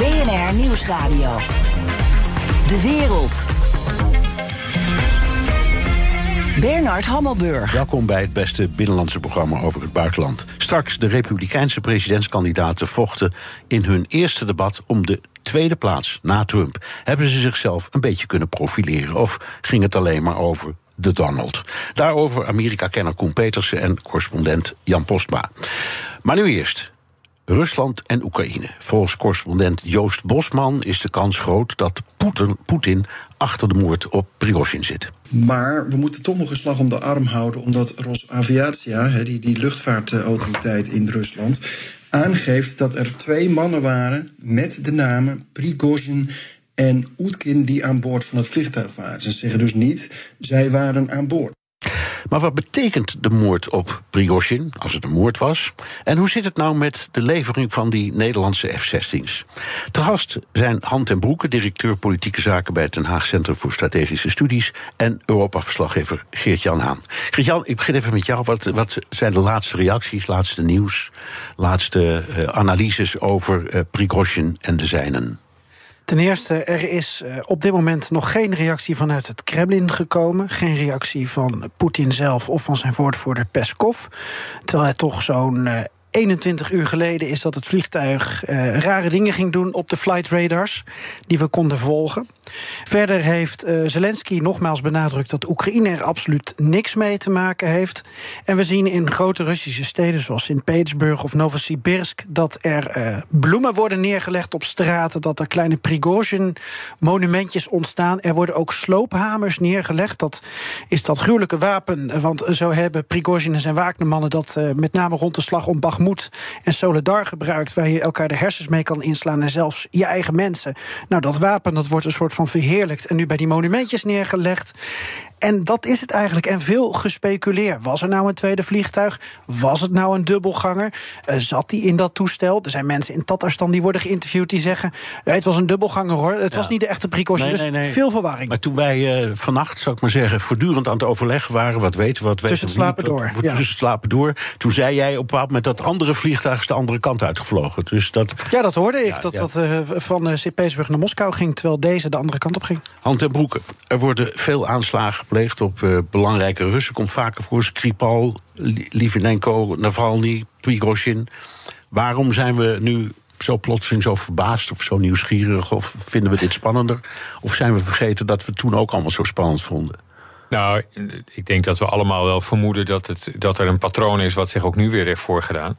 BNR Nieuwsradio. De wereld. Bernard Hammelburg. Welkom bij het beste binnenlandse programma over het buitenland. Straks de Republikeinse presidentskandidaten vochten in hun eerste debat om de tweede plaats na Trump. Hebben ze zichzelf een beetje kunnen profileren of ging het alleen maar over de Donald? Daarover Amerika-kenner Koen Petersen en correspondent Jan Postma. Maar nu eerst Rusland en Oekraïne. Volgens correspondent Joost Bosman is de kans groot dat Poetin achter de moord op Prigozhin zit. Maar we moeten toch nog een slag om de arm houden, omdat Rosaviatia, die, die luchtvaartautoriteit in Rusland, aangeeft dat er twee mannen waren met de namen Prigozhin en Oetkin die aan boord van het vliegtuig waren. Ze zeggen dus niet, zij waren aan boord. Maar wat betekent de moord op Prigozhin, als het een moord was? En hoe zit het nou met de levering van die Nederlandse F-16's? Te gast zijn Han ten Broeke, directeur politieke zaken bij het Den Haag Centrum voor Strategische Studies, en Europa-verslaggever Geert-Jan Haan. Geert-Jan, ik begin even met jou. Wat, wat zijn de laatste reacties, laatste nieuws, laatste uh, analyses over uh, Prigozhin en de zijnen? Ten eerste, er is uh, op dit moment nog geen reactie vanuit het Kremlin gekomen. Geen reactie van Poetin zelf of van zijn woordvoerder Peskov. Terwijl hij toch zo'n. Uh, 21 uur geleden is dat het vliegtuig uh, rare dingen ging doen op de flight radars die we konden volgen. Verder heeft uh, Zelensky nogmaals benadrukt dat Oekraïne er absoluut niks mee te maken heeft. En we zien in grote Russische steden zoals Sint-Petersburg of Novosibirsk dat er uh, bloemen worden neergelegd op straten, dat er kleine Prigozhin-monumentjes ontstaan. Er worden ook sloophamers neergelegd. Dat is dat gruwelijke wapen, want zo hebben Prigozhin en zijn Wagnermannen dat met name rond de slag om Bakhmut en Soledar gebruikt, waar je elkaar de hersens mee kan inslaan en zelfs je eigen mensen. Nou, dat wapen dat wordt een soort van verheerlijkt en nu bij die monumentjes neergelegd. En dat is het eigenlijk. En veel gespeculeerd. Was er nou een tweede vliegtuig? Was het nou een dubbelganger? Uh, zat die in dat toestel? Er zijn mensen in Tatarstan die worden geïnterviewd die zeggen... Het was een dubbelganger hoor. Het ja. was niet de echte precautie. Nee, dus nee, veel verwarring. Maar toen wij uh, vannacht, zou ik maar zeggen... voortdurend aan het overleggen waren... wat weten we, wat weten Tussen het slapen niet, door. Wat, ja. Tussen het slapen door. Toen zei jij op een bepaald moment... dat andere vliegtuig is de andere kant uitgevlogen. Dus dat, ja, dat hoorde ik. Ja, dat dat uh, van uh, Sint-Petersburg naar Moskou ging... terwijl deze de andere kant op ging. Hand en broeken. Er worden veel aanslagen gepleegd op uh, belangrijke Russen. Komt vaker voor. Skripal, Litvinenko, Navalny, Prigozhin. Waarom zijn we nu zo plotseling zo verbaasd of zo nieuwsgierig? Of vinden we dit spannender? Of zijn we vergeten dat we toen ook allemaal zo spannend vonden? Nou, ik denk dat we allemaal wel vermoeden dat, het, dat er een patroon is wat zich ook nu weer heeft voorgedaan.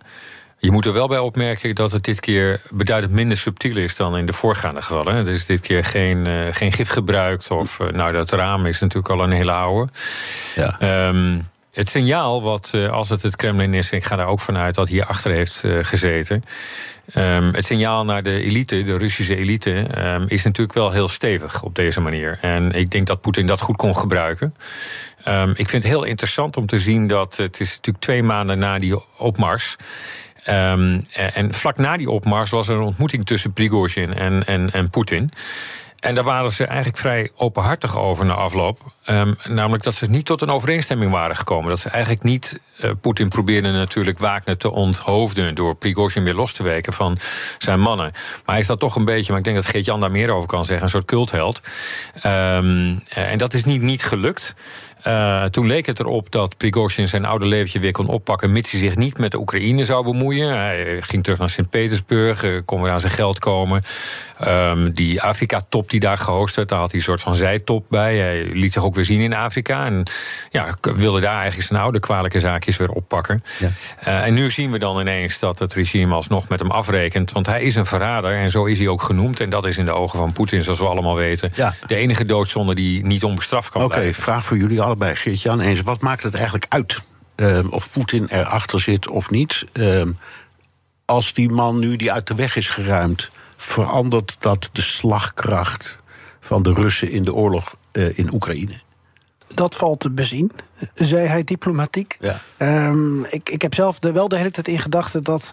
Je moet er wel bij opmerken dat het dit keer beduidend minder subtiel is dan in de voorgaande gevallen. Er is dit keer geen, uh, geen gif gebruikt. Of, uh, nou, dat raam is natuurlijk al een hele oude. Ja. Um, het signaal wat, uh, als het het Kremlin is, ik ga daar ook vanuit dat hier achter heeft gezeten. Um, het signaal naar de elite, de Russische elite, um, is natuurlijk wel heel stevig op deze manier. En ik denk dat Poetin dat goed kon gebruiken. Um, ik vind het heel interessant om te zien dat het is natuurlijk twee maanden na die opmars. Um, en vlak na die opmars was er een ontmoeting tussen Prigozhin en, en, en Poetin. En daar waren ze eigenlijk vrij openhartig over na afloop. Um, namelijk dat ze niet tot een overeenstemming waren gekomen. Dat ze eigenlijk niet. Uh, Poetin probeerde natuurlijk Wagner te onthoofden. door Prigozhin weer los te weken van zijn mannen. Maar hij is dat toch een beetje. Maar ik denk dat Geert-Jan daar meer over kan zeggen. Een soort cultheld. Um, en dat is niet, niet gelukt. Uh, toen leek het erop dat Prigozhin zijn oude leventje weer kon oppakken... mits hij zich niet met de Oekraïne zou bemoeien. Hij ging terug naar Sint-Petersburg, uh, kon weer aan zijn geld komen. Um, die Afrika-top die daar gehost werd, daar had hij een soort van zijtop bij. Hij liet zich ook weer zien in Afrika. En ja, wilde daar eigenlijk zijn oude kwalijke zaakjes weer oppakken. Ja. Uh, en nu zien we dan ineens dat het regime alsnog met hem afrekent. Want hij is een verrader en zo is hij ook genoemd. En dat is in de ogen van Poetin, zoals we allemaal weten... Ja. de enige doodzonde die niet onbestraft kan okay, blijven. Oké, vraag voor jullie allebei, Geert-Jan. Eens, wat maakt het eigenlijk uit uh, of Poetin erachter zit of niet? Uh, als die man nu die uit de weg is geruimd, verandert dat de slagkracht van de Russen in de oorlog uh, in Oekraïne? Dat valt te bezien, zei hij diplomatiek. Ja. Um, ik, ik heb zelf de, wel de hele tijd in gedachten dat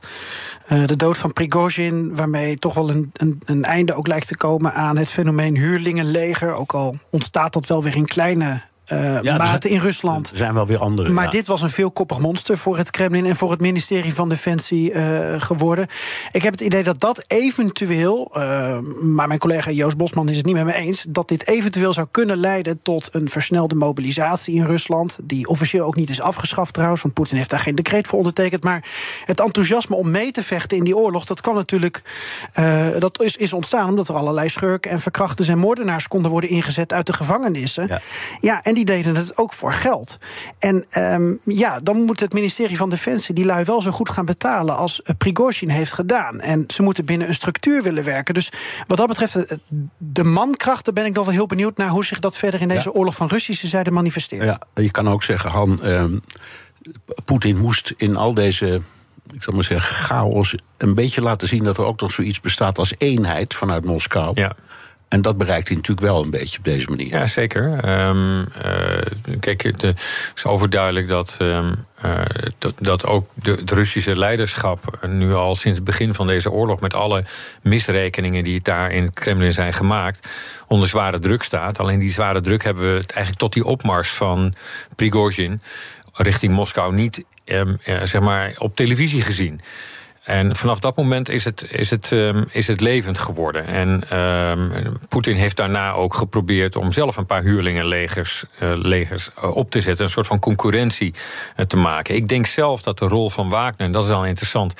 uh, de dood van Prigozhin, waarmee toch wel een, een, een, einde ook lijkt te komen aan het fenomeen huurlingenleger, ook al ontstaat dat wel weer in kleine uh, ja, mate in Rusland. Er zijn wel weer andere. Maar ja. dit was een veelkoppig monster voor het Kremlin en voor het ministerie van Defensie uh, geworden. Ik heb het idee dat dat eventueel, uh, maar mijn collega Joost Bosman is het niet met me eens, dat dit eventueel zou kunnen leiden tot een versnelde mobilisatie in Rusland. Die officieel ook niet is afgeschaft trouwens, want Poetin heeft daar geen decreet voor ondertekend. Maar het enthousiasme om mee te vechten in die oorlog, dat kan natuurlijk. dat is, is ontstaan omdat er allerlei schurken en verkrachters en moordenaars konden worden ingezet uit de gevangenissen. Ja, ja en die deden het ook voor geld. En um, ja, dan moet het ministerie van Defensie die lui wel zo goed gaan betalen als Prigozhin heeft gedaan. En ze moeten binnen een structuur willen werken. Dus wat dat betreft, de mankracht, daar ben ik nog wel heel benieuwd naar hoe zich dat verder in deze ja. oorlog van Russische zijde manifesteert. Ja, je kan ook zeggen, Han, um, Poetin moest in al deze ik zal maar zeggen, chaos. een beetje laten zien dat er ook nog zoiets bestaat als eenheid vanuit Moskou. Ja. En dat bereikt hij natuurlijk wel een beetje op deze manier. Ja, zeker. Um, uh, kijk, het is overduidelijk dat, um, uh, dat, dat, ook de, het Russische leiderschap nu al sinds het begin van deze oorlog, met alle misrekeningen die daar in het Kremlin zijn gemaakt, onder zware druk staat. Alleen die zware druk hebben we eigenlijk tot die opmars van Prigozhin richting Moskou niet uh, zeg maar op televisie gezien. En vanaf dat moment is het, is het, um, is het levend geworden. En um, Poetin heeft daarna ook geprobeerd om zelf een paar huurlingenlegers uh, legers, uh, op te zetten. Een soort van concurrentie uh, te maken. Ik denk zelf dat de rol van Wagner, en dat is al interessant,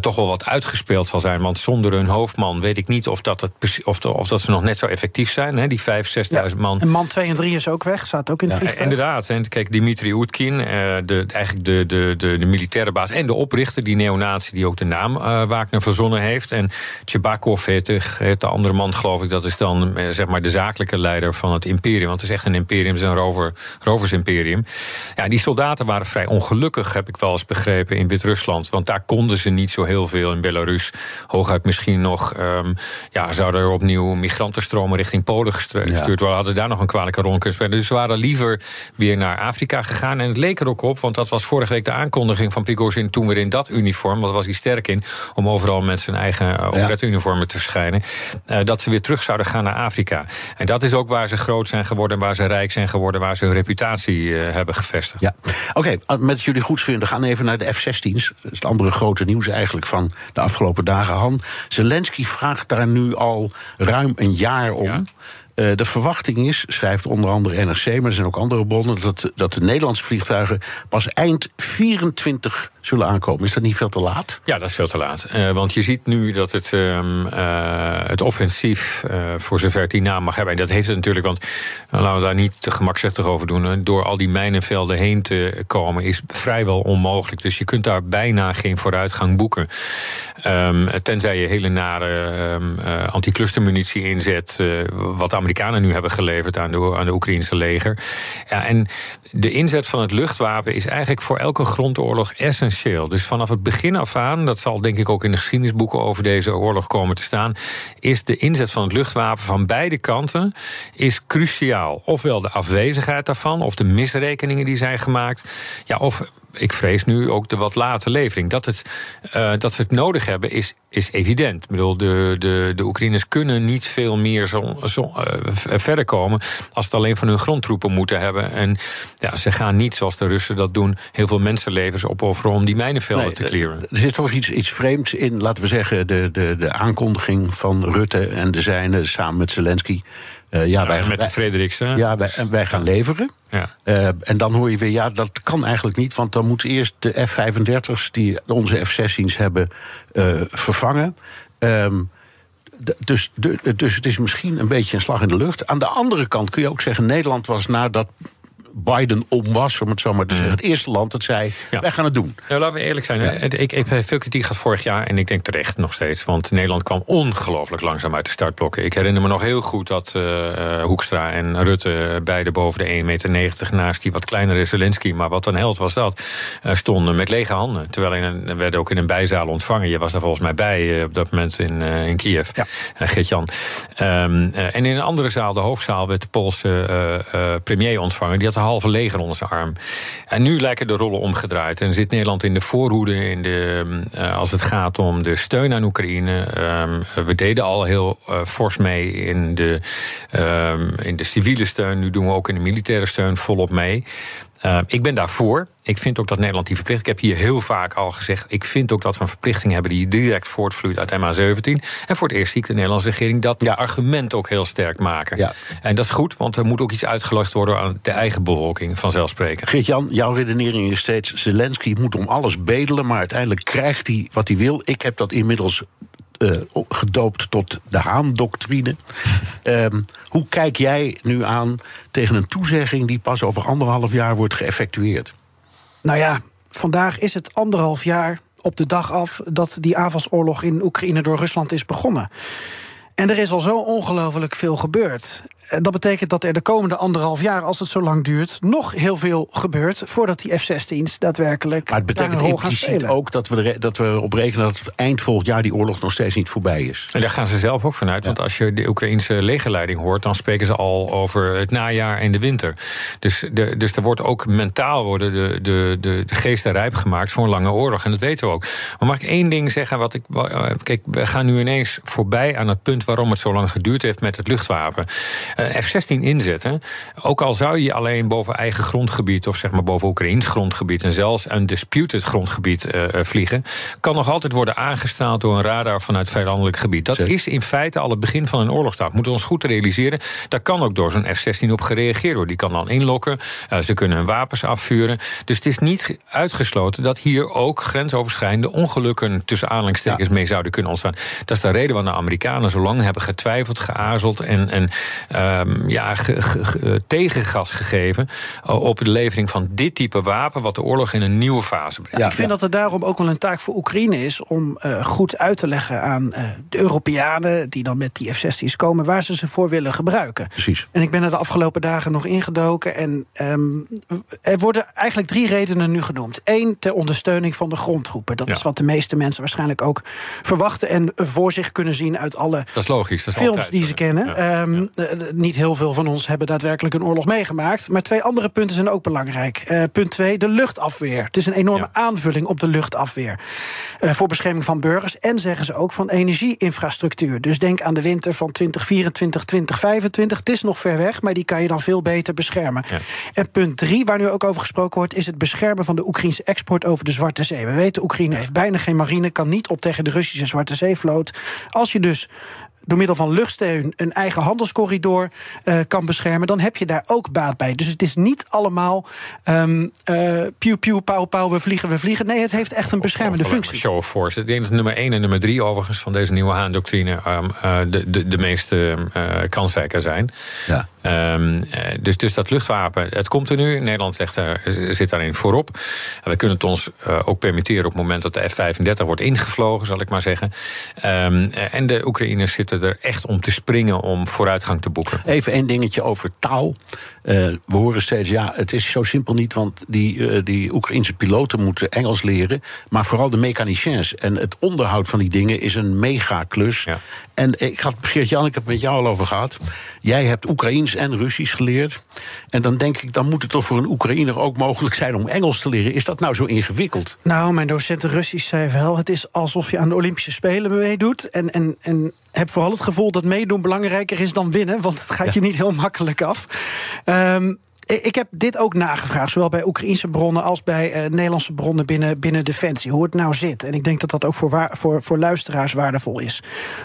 toch wel wat uitgespeeld zal zijn. Want zonder hun hoofdman weet ik niet of dat, het, of, de, of dat ze nog net zo effectief zijn. Hè, die 5.000, 6.000 ja, man. En man 2 en 3 is ook weg, staat ook in het ja, vliegtuig. Inderdaad. En kijk, Dimitri Oetkin, de, eigenlijk de, de, de, de militaire baas en de oprichter, die neonatie die ook de naam uh, Wagner verzonnen heeft. En Tjebakov heet de, heet de andere man, geloof ik. Dat is dan uh, zeg maar de zakelijke leider van het imperium. Want het is echt een imperium, het is een rover, roversimperium. Ja, die soldaten waren vrij ongelukkig, heb ik wel eens begrepen, in Wit-Rusland. Want daar konden ze niet zo heel veel in Belarus. Hooguit misschien nog, um, ja, zouden er opnieuw migrantenstromen richting Polen gestuurd ja. worden. Hadden ze daar nog een kwalijke rol kunnen spelen. Dus ze waren liever weer naar Afrika gegaan. En het leek er ook op, want dat was vorige week de aankondiging van Prigozhin toen weer in dat uniform, want was hij sterk in, om overal met zijn eigen operetteuniformen te verschijnen. Uh, dat ze weer terug zouden gaan naar Afrika. En dat is ook waar ze groot zijn geworden, waar ze rijk zijn geworden, waar ze hun reputatie uh, hebben gevestigd. Ja, oké, okay, met jullie goedvinden gaan even naar de F-16's. Dat is het andere grote nieuws eigenlijk van de afgelopen dagen. Han, Zelensky vraagt daar nu al ruim een jaar om. Ja? Uh, de verwachting is, schrijft onder andere NRC, maar er zijn ook andere bronnen, dat, dat de Nederlandse vliegtuigen pas eind 24 zullen aankomen. Is dat niet veel te laat? Ja, dat is veel te laat. Uh, want je ziet nu dat het, um, uh, het offensief, voor zover het die naam mag hebben, en dat heeft het natuurlijk, want laten we daar niet te gemakzuchtig over doen, door al die mijnenvelden heen te komen, is vrijwel onmogelijk. Dus je kunt daar bijna geen vooruitgang boeken. Um, tenzij je hele nare um, anticlustermunitie inzet, wat de Amerikanen nu hebben geleverd aan de, aan de Oekraïnse leger. Ja, en de inzet van het luchtwapen is eigenlijk voor elke grondoorlog essentieel. Dus vanaf het begin af aan, dat zal denk ik ook in de geschiedenisboeken over deze oorlog komen te staan, is de inzet van het luchtwapen van beide kanten is cruciaal. Ofwel de afwezigheid daarvan, of de misrekeningen die zijn gemaakt, ja, of ik vrees nu ook de wat late levering. Dat, het, uh, dat ze het nodig hebben is, is evident. Ik bedoel, de, de, de Oekraïners kunnen niet veel meer zo, zo, uh, verder komen als het alleen van hun grondtroepen moeten hebben. En ja, ze gaan niet zoals de Russen dat doen, heel veel mensenlevens opofferen om die mijnenvelden nee, te clearen. Er zit toch iets, iets vreemds in, laten we zeggen, de, de, de aankondiging van Rutte en de zijne samen met Zelensky. Uh, ja, wij, met de Frederiksen. Ja, wij, en wij gaan leveren. Ja. Uh, en dan hoor je weer, ja, dat kan eigenlijk niet, want dan moeten eerst de F-35's die onze F-16's hebben uh, vervangen. Um, dus, dus het is misschien een beetje een slag in de lucht. Aan de andere kant kun je ook zeggen, Nederland was na dat Biden om was, om het zo maar te zeggen. Het eerste land dat zei: Ja. wij gaan het doen. Nou, laten we eerlijk zijn. hè. Ik, ik veel kritiek gehad vorig jaar. En ik denk terecht nog steeds. Want Nederland kwam ongelooflijk langzaam uit de startblokken. Ik herinner me nog heel goed dat eh, eh, Hoekstra en Rutte... beide boven de 1,90 meter naast die wat kleinere Zelensky... maar wat een held was dat, eh, stonden met lege handen. Terwijl in werden ook in een bijzaal ontvangen. Je was daar volgens mij bij eh, op dat moment in, eh, in Kiev. Ja. Eh, Geert-Jan. Ehm, eh, en in een andere zaal, de hoofdzaal, werd de Poolse eh, eh, premier ontvangen. Die had halve leger onder zijn arm. En nu lijken de rollen omgedraaid. En zit Nederland in de voorhoede in de, eh, als het gaat om de steun aan Oekraïne. Ehm, we deden al heel eh, fors mee in de, ehm, in de civiele steun. Nu doen we ook in de militaire steun volop mee. Uh, ik ben daarvoor. Ik vind ook dat Nederland die verplichting. Ik heb hier heel vaak al gezegd. Ik vind ook dat we een verplichting hebben die direct voortvloeit uit MH17. En voor het eerst zie ik de Nederlandse regering dat Ja. argument ook heel sterk maken. Ja. En dat is goed, want er moet ook iets uitgelegd worden aan de eigen bevolking, vanzelfsprekend. Geert-Jan, jouw redenering is steeds... Zelensky moet om alles bedelen, maar uiteindelijk krijgt hij wat hij wil. Ik heb dat inmiddels eh, gedoopt tot de Haan-doctrine. Ehm, hoe kijk jij nu aan tegen een toezegging... die pas over anderhalf jaar wordt geëffectueerd? Nou ja, vandaag is het anderhalf jaar op de dag af dat die aanvalsoorlog in Oekraïne door Rusland is begonnen. En er is al zo ongelooflijk veel gebeurd. En Dat betekent dat er de komende anderhalf jaar, als het zo lang duurt, nog heel veel gebeurt voordat die F-16's daadwerkelijk Maar het daar een betekent impliciet ook dat we, er, dat we erop rekenen... dat eind volgend jaar die oorlog nog steeds niet voorbij is. En daar gaan ze zelf ook vanuit. Want als je de Oekraïnse legerleiding hoort, dan spreken ze al over het najaar en de winter. Dus, de, dus er wordt ook mentaal worden de, de, de, de geesten rijp gemaakt voor een lange oorlog. En dat weten we ook. Maar mag ik één ding zeggen? Wat ik, eh, kijk, we gaan nu ineens voorbij aan het punt waarom het zo lang geduurd heeft met het luchtwapen. Eh, F-16 inzetten. Ook al zou je alleen boven eigen grondgebied, of zeg maar boven Oekraïns grondgebied, en zelfs een disputed grondgebied eh, eh, vliegen, kan nog altijd worden aangestaald door een radar vanuit vijandelijk gebied. Dat is in feite al het begin van een oorlogstaak. Moeten we ons goed realiseren. Daar kan ook door zo'n F-16 op gereageerd worden. Die kan dan inlokken. ze kunnen hun wapens afvuren. Dus het is niet uitgesloten dat hier ook grensoverschrijdende ongelukken tussen aanhalingstekens mee zouden kunnen ontstaan. Dat is de reden waarom de Amerikanen zo lang hebben getwijfeld, geaarzeld en, en ehm, ja, ge- ge- ge- tegengas gegeven eh, op de levering van dit type wapen, wat de oorlog in een nieuwe fase brengt. Ja, ik vind dat er daarom ook wel een taak voor Oekraïne is om eh, goed uit te leggen aan eh, de Europeanen die dan met die F-16's komen, waar ze ze voor willen gebruiken. Precies. En ik ben er de afgelopen dagen nog ingedoken. En ehm, er worden eigenlijk drie redenen nu genoemd. Eén, ter ondersteuning van de grondtroepen. Dat Ja. is wat de meeste mensen waarschijnlijk ook verwachten en voor zich kunnen zien uit alle Dat is logisch. Dat is films altijd die ze kennen. Ja. Ehm, eh, eh, niet heel veel van ons hebben daadwerkelijk een oorlog meegemaakt. Maar twee andere punten zijn ook belangrijk. Eh, punt twee, de luchtafweer. Het is een enorme Ja. aanvulling op de luchtafweer. Eh, voor bescherming van burgers. En zeggen ze ook van energieinfrastructuur. Dus denk aan de winter van 2024, 2025. Het is nog ver weg, maar die kan je dan veel beter beschermen. Ja. En punt drie, waar nu ook over gesproken wordt, is het beschermen van de Oekraïnse export over de Zwarte Zee. We weten, Oekraïne heeft bijna geen marine, kan niet op tegen de Russische Zwarte Zeevloot. Als je dus door middel van luchtsteun een eigen handelscorridor eh, kan beschermen, dan heb je daar ook baat bij. Dus het is niet allemaal ehm eh piu piu pauw pauw, we vliegen, we vliegen. Nee, het heeft echt een beschermende functie. Show of force. Ik denk dat nummer 1 en nummer 3 overigens van deze nieuwe Haan-doctrine um, uh, de, de, de meest uh, kansrijker zijn. Ja. Um, uh, dus, dus dat luchtwapen, het komt er nu. Nederland legt daar, zit daarin voorop. En we kunnen het ons uh, ook permitteren op het moment dat de F-35 wordt ingevlogen, zal ik maar zeggen. Um, en de Oekraïners zitten er echt om te springen om vooruitgang te boeken. Even één dingetje over taal. Uh, we horen steeds, ja, het is zo simpel niet, want die, uh, die Oekraïnse piloten moeten Engels leren. Maar vooral de mechaniciens. En het onderhoud van die dingen is een megaklus. Ja. En ik had, Geert-Jan, ik heb het met jou al over gehad. Jij hebt Oekraïens en Russisch geleerd. En dan denk ik, dan moet het toch voor een Oekraïner ook mogelijk zijn om Engels te leren. Is dat nou zo ingewikkeld? Nou, mijn docent Russisch zei wel, het is alsof je aan de Olympische Spelen meedoet. En, en, en heb vooral het gevoel dat meedoen belangrijker is dan winnen, want het gaat ja. je niet heel makkelijk af. Um, ik heb dit ook nagevraagd, zowel bij Oekraïnse bronnen als bij uh, Nederlandse bronnen binnen, binnen Defensie, hoe het nou zit. En ik denk dat dat ook voor, waar, voor, voor luisteraars waardevol is.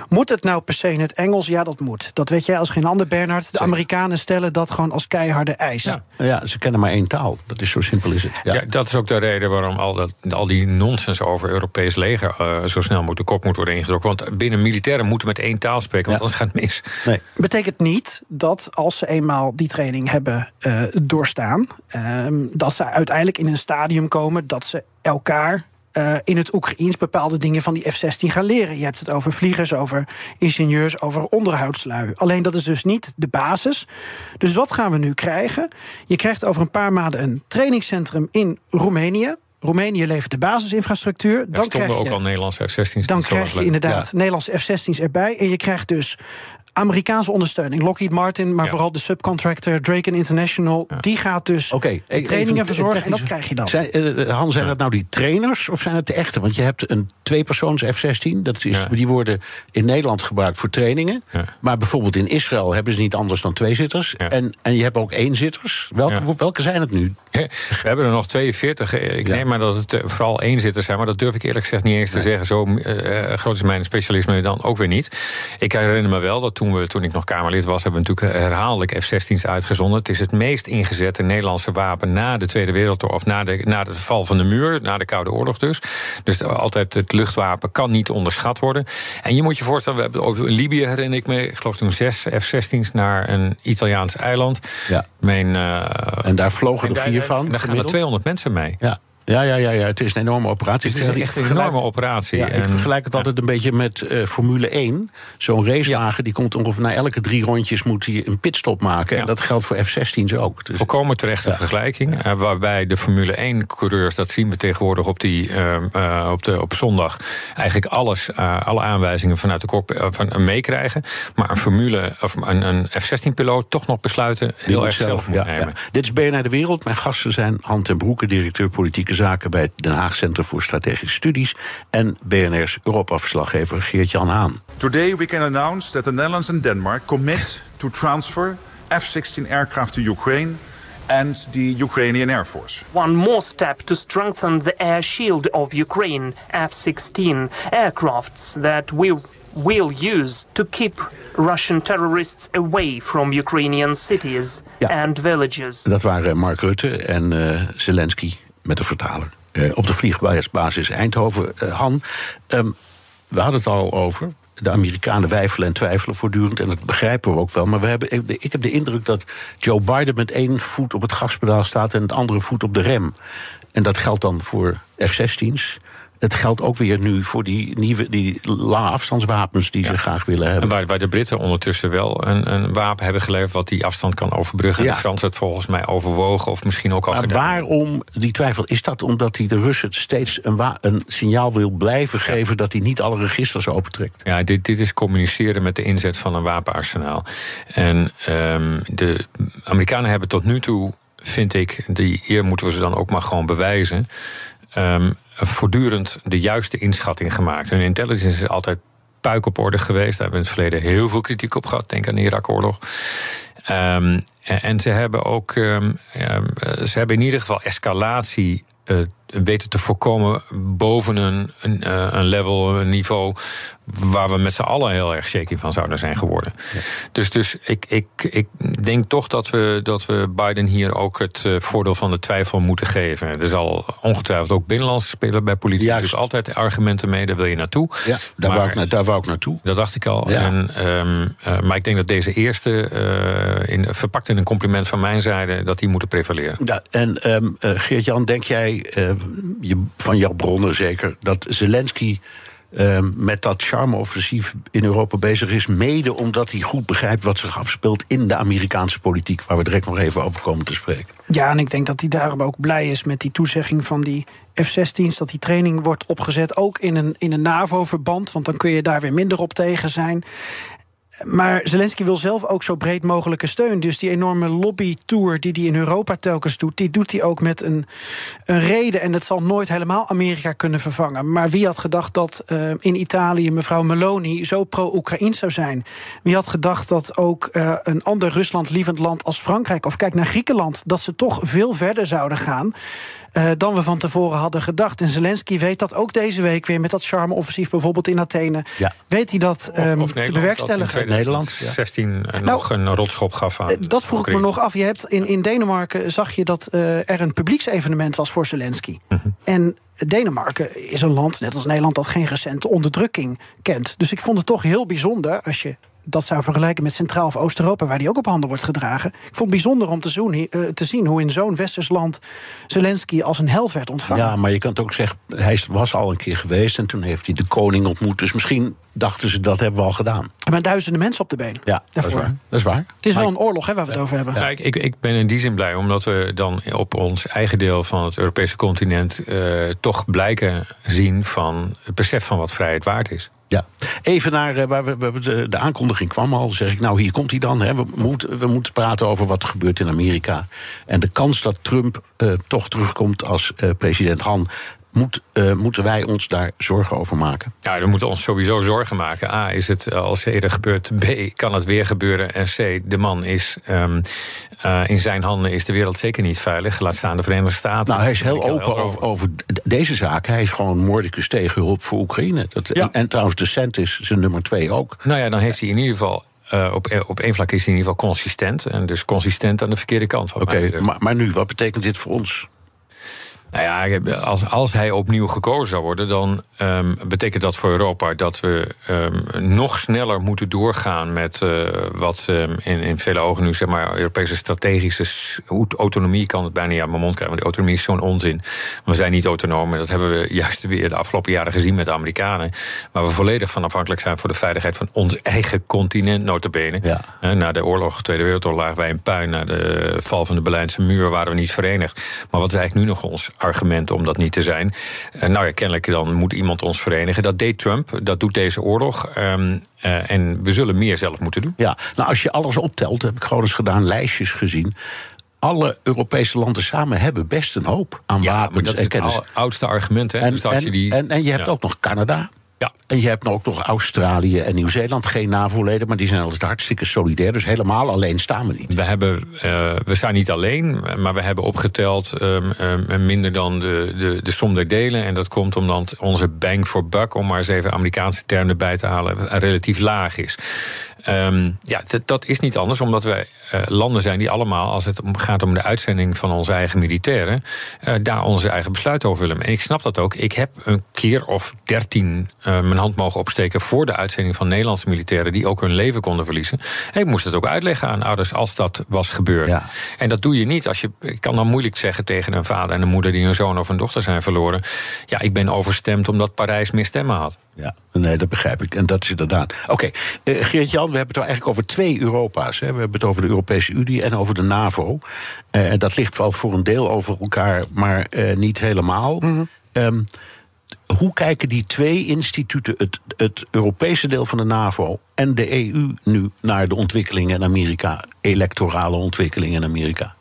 Moet het nou per se in het Engels? Ja, dat moet. Dat weet jij als geen ander, Bernard. De Zeker. Amerikanen stellen dat gewoon als keiharde eis. Ja. ja, ze kennen maar één taal. Dat is zo simpel is het. Ja. ja dat is ook de reden waarom al, dat, al die nonsens over Europees leger uh, zo snel moet de kop moet worden ingedrukt. Want binnen militairen moeten met één taal spreken, want ja. anders gaat het mis. Nee. Betekent niet dat als ze eenmaal die training hebben. Uh, doorstaan. Ehm, dat ze uiteindelijk in een stadium komen dat ze elkaar uh, in het Oekraïens bepaalde dingen van die F-16 gaan leren. Je hebt het over vliegers, over ingenieurs, over onderhoudslui. Alleen dat is dus niet de basis. Dus wat gaan we nu krijgen? Je krijgt over een paar maanden een trainingscentrum in Roemenië. Roemenië levert de basisinfrastructuur. Daar dan stonden krijg je, ook al Nederlandse F-16's. Dan krijg je inderdaad Nederlandse F-16's erbij. En je krijgt dus Amerikaanse ondersteuning. Lockheed Martin, maar Ja. vooral de subcontractor Draken International. Die gaat dus e- trainingen even verzorgen. En dat krijg je dan. Zijn, eh, Han, zijn dat nou die trainers of zijn het de echte? Want je hebt een tweepersoons F-16. Dat is, Ja. Die worden in Nederland gebruikt voor trainingen. Ja. Maar bijvoorbeeld in Israël hebben ze niet anders dan twee zitters. Ja. En, en je hebt ook één zitters. Welke, Ja. welke zijn het nu? We hebben er nog 42. Ik Ja. neem maar dat het eh, vooral eenzitters zijn. Maar dat durf ik eerlijk gezegd niet eens te zeggen. Zo eh, groot is mijn specialisme dan ook weer niet. Ik herinner me wel dat toen, we, toen ik nog Kamerlid was... hebben we natuurlijk herhaaldelijk F-16's uitgezonden. Het is het meest ingezette Nederlandse wapen... na de Tweede Wereldoorlog, of na de, na de val van de muur... na de Koude Oorlog dus. Dus altijd het luchtwapen kan niet onderschat worden. En je moet je voorstellen, we hebben ook in Libië herinner ik me... ik geloof toen zes F-16's naar een Italiaans eiland. Ja. Mijn, eh, En daar vlogen er vier van. Daar gaan er gemiddeld. 200 mensen mee. Ja. Ja, ja, ja, ja, het is een enorme operatie. Het is echt een enorme operatie. Ja, ik En- vergelijk het altijd een beetje met eh, Formule 1. Zo'n racewagen die komt ongeveer na elke drie rondjes moet hij een pitstop maken. Ja. En dat geldt voor F-16's ook. Dus, Volkomen terechte vergelijking. eh, waarbij de Formule 1-coureurs, dat zien we tegenwoordig op, die, eh, op, de, op zondag, eigenlijk alles, alle aanwijzingen vanuit de kop van, meekrijgen. Maar een Formule of een, een F-16-piloot toch nog besluiten heel erg zelf moet nemen. Dit is BNR De Wereld. Mijn gasten zijn Han ten Broeke, directeur politieke zaken bij het Den Haag Centrum voor Strategische Studies. En BNR's Europa-verslaggever Geert-Jan Haan. Today, we can announce that the Netherlands and Denmark commit to transfer F 16 aircraft to Ukraine and the Ukrainian Air Force. One more step to strengthen the air shield of Ukraine, F-16 aircrafts that we will use to keep Russian terrorists away from Ukrainian cities Ja. and villages. Dat waren Mark Rutte en eh, Zelensky met de vertaler. eh, op de vliegbasis Eindhoven. Eh, Han, ehm, we hadden het al over. De Amerikanen wijfelen en twijfelen voortdurend. En dat begrijpen we ook wel. Maar we hebben, ik- ik heb de indruk dat Joe Biden met één voet op het gaspedaal staat. en het andere voet op de rem. En dat geldt dan voor F-16's. Het geldt ook weer nu voor die nieuwe die lange afstandswapens die ze graag willen En hebben. waar, waar de Britten ondertussen wel een, een wapen hebben geleverd wat die afstand kan overbruggen. Ja. De Fransen het volgens mij overwogen, of misschien ook als Maar waarom die twijfel? Is dat omdat hij de Russen steeds een, een signaal wil blijven geven dat hij niet alle registers opentrekt? Ja, dit, dit is communiceren met de inzet van een wapenarsenaal. En ehm, de Amerikanen hebben tot nu toe, vind ik, die eer moeten we ze dan ook maar gewoon bewijzen. ehm, voortdurend de juiste inschatting gemaakt. Hun intelligence is altijd puik op orde geweest. Daar hebben we in het verleden heel veel kritiek op gehad. Denk aan de Irak-oorlog. Ehm, en, ze hebben ook, ehm, ehm, eh, ze hebben in ieder geval escalatie eh, weten te voorkomen boven een, een, eh, een level, een niveau waar we met z'n allen heel erg shaky van zouden zijn geworden. Dus, dus ik, ik, ik denk toch dat we, dat we Biden hier ook het eh, voordeel van de twijfel moeten geven. Er zal ongetwijfeld ook binnenlandse spelen bij politici. Juist. Dus altijd argumenten mee, daar wil je naartoe. Ja, daar, Maar- wou ik, na- daar wou ik naartoe. dat dacht ik al. Ja. En, ehm, eh, maar ik denk dat deze eerste, eh, in, verpakt in een compliment van mijn zijde, dat die moeten prevaleren. Ja, en ehm, eh, Geert-Jan, denk jij, eh, je, van jouw bronnen zeker, dat Zelensky ehm, met dat charme-offensief in Europa bezig is, mede omdat hij goed begrijpt wat zich afspeelt in de Amerikaanse politiek, waar we direct nog even over komen te spreken? Ja, en ik denk dat hij daarom ook blij is met die toezegging van die F-16's. Dat die training wordt opgezet, ook in een, in een NAVO-verband. Want dan kun je daar weer minder op tegen zijn. Maar Zelensky wil zelf ook zo breed mogelijke steun. Dus die enorme lobbytour die hij in Europa telkens doet, die doet hij ook met een, een reden. En het zal nooit helemaal Amerika kunnen vervangen. Maar wie had gedacht dat eh, in Italië mevrouw Meloni zo pro-Oekraïns zou zijn? Wie had gedacht dat ook eh, een ander Rusland-lievend land als Frankrijk, of kijk naar Griekenland, dat ze toch veel verder zouden gaan? Eh, dan we van tevoren hadden gedacht. En Zelensky weet dat ook deze week weer met dat charme-offensief, bijvoorbeeld in Athene. Ja. Weet hij dat ehm, te bewerkstelligen? Nederland, ja. 16 nog een rotschop gaf aan. Eh, Dat vroeg ik me nog af. Je hebt in, in Denemarken zag je dat eh, er een publieksevenement was voor Zelensky. En Denemarken is een land, net als Nederland, dat geen recente onderdrukking kent. Dus ik vond het toch heel bijzonder als je dat zou vergelijken met Centraal- of Oost-Europa, waar die ook op handen wordt gedragen. Ik vond het bijzonder om te, zoen, uh, te zien hoe in zo'n westers land Zelensky als een held werd ontvangen. Ja, maar je kan het ook zeggen, hij was al een keer geweest en toen heeft hij de koning ontmoet. Dus misschien dachten ze dat hebben we al gedaan. Maar duizenden mensen op de been. Ja, dat is waar. Dat is waar. Het is wel een oorlog hè, waar we het over hebben. Ja, ik, ik, ik, ben in die zin blij, omdat we dan op ons eigen deel van het Europese continent uh, toch blijken zien van het besef van wat vrijheid waard is. Ja, even naar uh, waar we, de, de, aankondiging kwam al. zeg ik, nou hier komt hij dan. Hè. We, moeten, we moeten praten over wat er gebeurt in Amerika. En de kans dat Trump uh, toch terugkomt als uh, president Han moet, uh, moeten wij ons daar zorgen over maken? Ja, we moeten ons sowieso zorgen maken. A, is het als eerder gebeurt. B, kan het weer gebeuren. En C, de man is. Um, uh, in zijn handen is de wereld zeker niet veilig. Laat staan de Verenigde Staten. Nou, hij is heel open over, over, deze zaak. Hij is gewoon moordicus tegen hulp voor Oekraïne. Dat, ja. en, en trouwens, de cent is zijn nummer twee ook. Nou ja, dan heeft hij in ieder geval uh, op, op één vlak is hij in ieder geval consistent. En dus consistent aan de verkeerde kant. Oké, okay, maar, maar nu, wat betekent dit voor ons? Nou ja, als, als hij opnieuw gekozen zou worden, dan um, betekent dat voor Europa dat we um, nog sneller moeten doorgaan met uh, wat um, in, in vele ogen nu zeg maar Europese strategische autonomie kan het bijna niet aan mijn mond krijgen. Want die autonomie is zo'n onzin. We zijn niet autonoom en dat hebben we juist weer de afgelopen jaren gezien met de Amerikanen. Waar we volledig van afhankelijk zijn voor de veiligheid van ons eigen continent, notabene. Ja. Na de oorlog, Tweede Wereldoorlog, lagen wij in puin. Na de val van de Berlijnse muur waren we niet verenigd. Maar wat is eigenlijk nu nog ons argument om dat niet te zijn? Uh, nou ja, kennelijk dan moet iemand ons verenigen. Dat deed Trump, dat doet deze oorlog. Um, uh, en we zullen meer zelf moeten doen. Ja, nou als je alles optelt, heb ik gewoon eens gedaan, lijstjes gezien alle Europese landen samen hebben best een hoop aan ja, wapens. dat is kennis. oudste argument. Hè? En, dus als en, je die, en, en je hebt ja. ook nog Canada. Ja. En je hebt ook nog Australië en Nieuw-Zeeland, geen NAVO-leden, maar die zijn altijd hartstikke solidair. Dus helemaal alleen staan we niet. We, hebben, uh, we staan niet alleen, maar we hebben opgeteld um, um, minder dan de, de, de som der delen. En dat komt omdat onze bang for buck, om maar eens even Amerikaanse termen erbij te halen, relatief laag is. Um, ja, dat is niet anders, omdat wij uh, landen zijn die allemaal, als het gaat om de uitzending van onze eigen militairen, uh, daar onze eigen besluit over willen. En ik snap dat ook. Ik heb een keer of dertien uh, mijn hand mogen opsteken voor de uitzending van Nederlandse militairen die ook hun leven konden verliezen. En ik moest het ook uitleggen aan ouders als dat was gebeurd. Ja. En dat doe je niet als je. Ik kan dan moeilijk zeggen tegen een vader en een moeder die een zoon of een dochter zijn verloren. Ja, ik ben overstemd omdat Parijs meer stemmen had. Ja, nee, dat begrijp ik. En dat is inderdaad. Oké, okay. uh, We hebben het eigenlijk over twee Europa's. Hè. We hebben het over de Europese Unie en over de NAVO. Uh, dat ligt wel voor een deel over elkaar, maar uh, niet helemaal. Mm -hmm. um, hoe kijken die twee instituten, het, het Europese deel van de NAVO en de EU, nu naar de ontwikkelingen in Amerika, electorale ontwikkelingen in Amerika?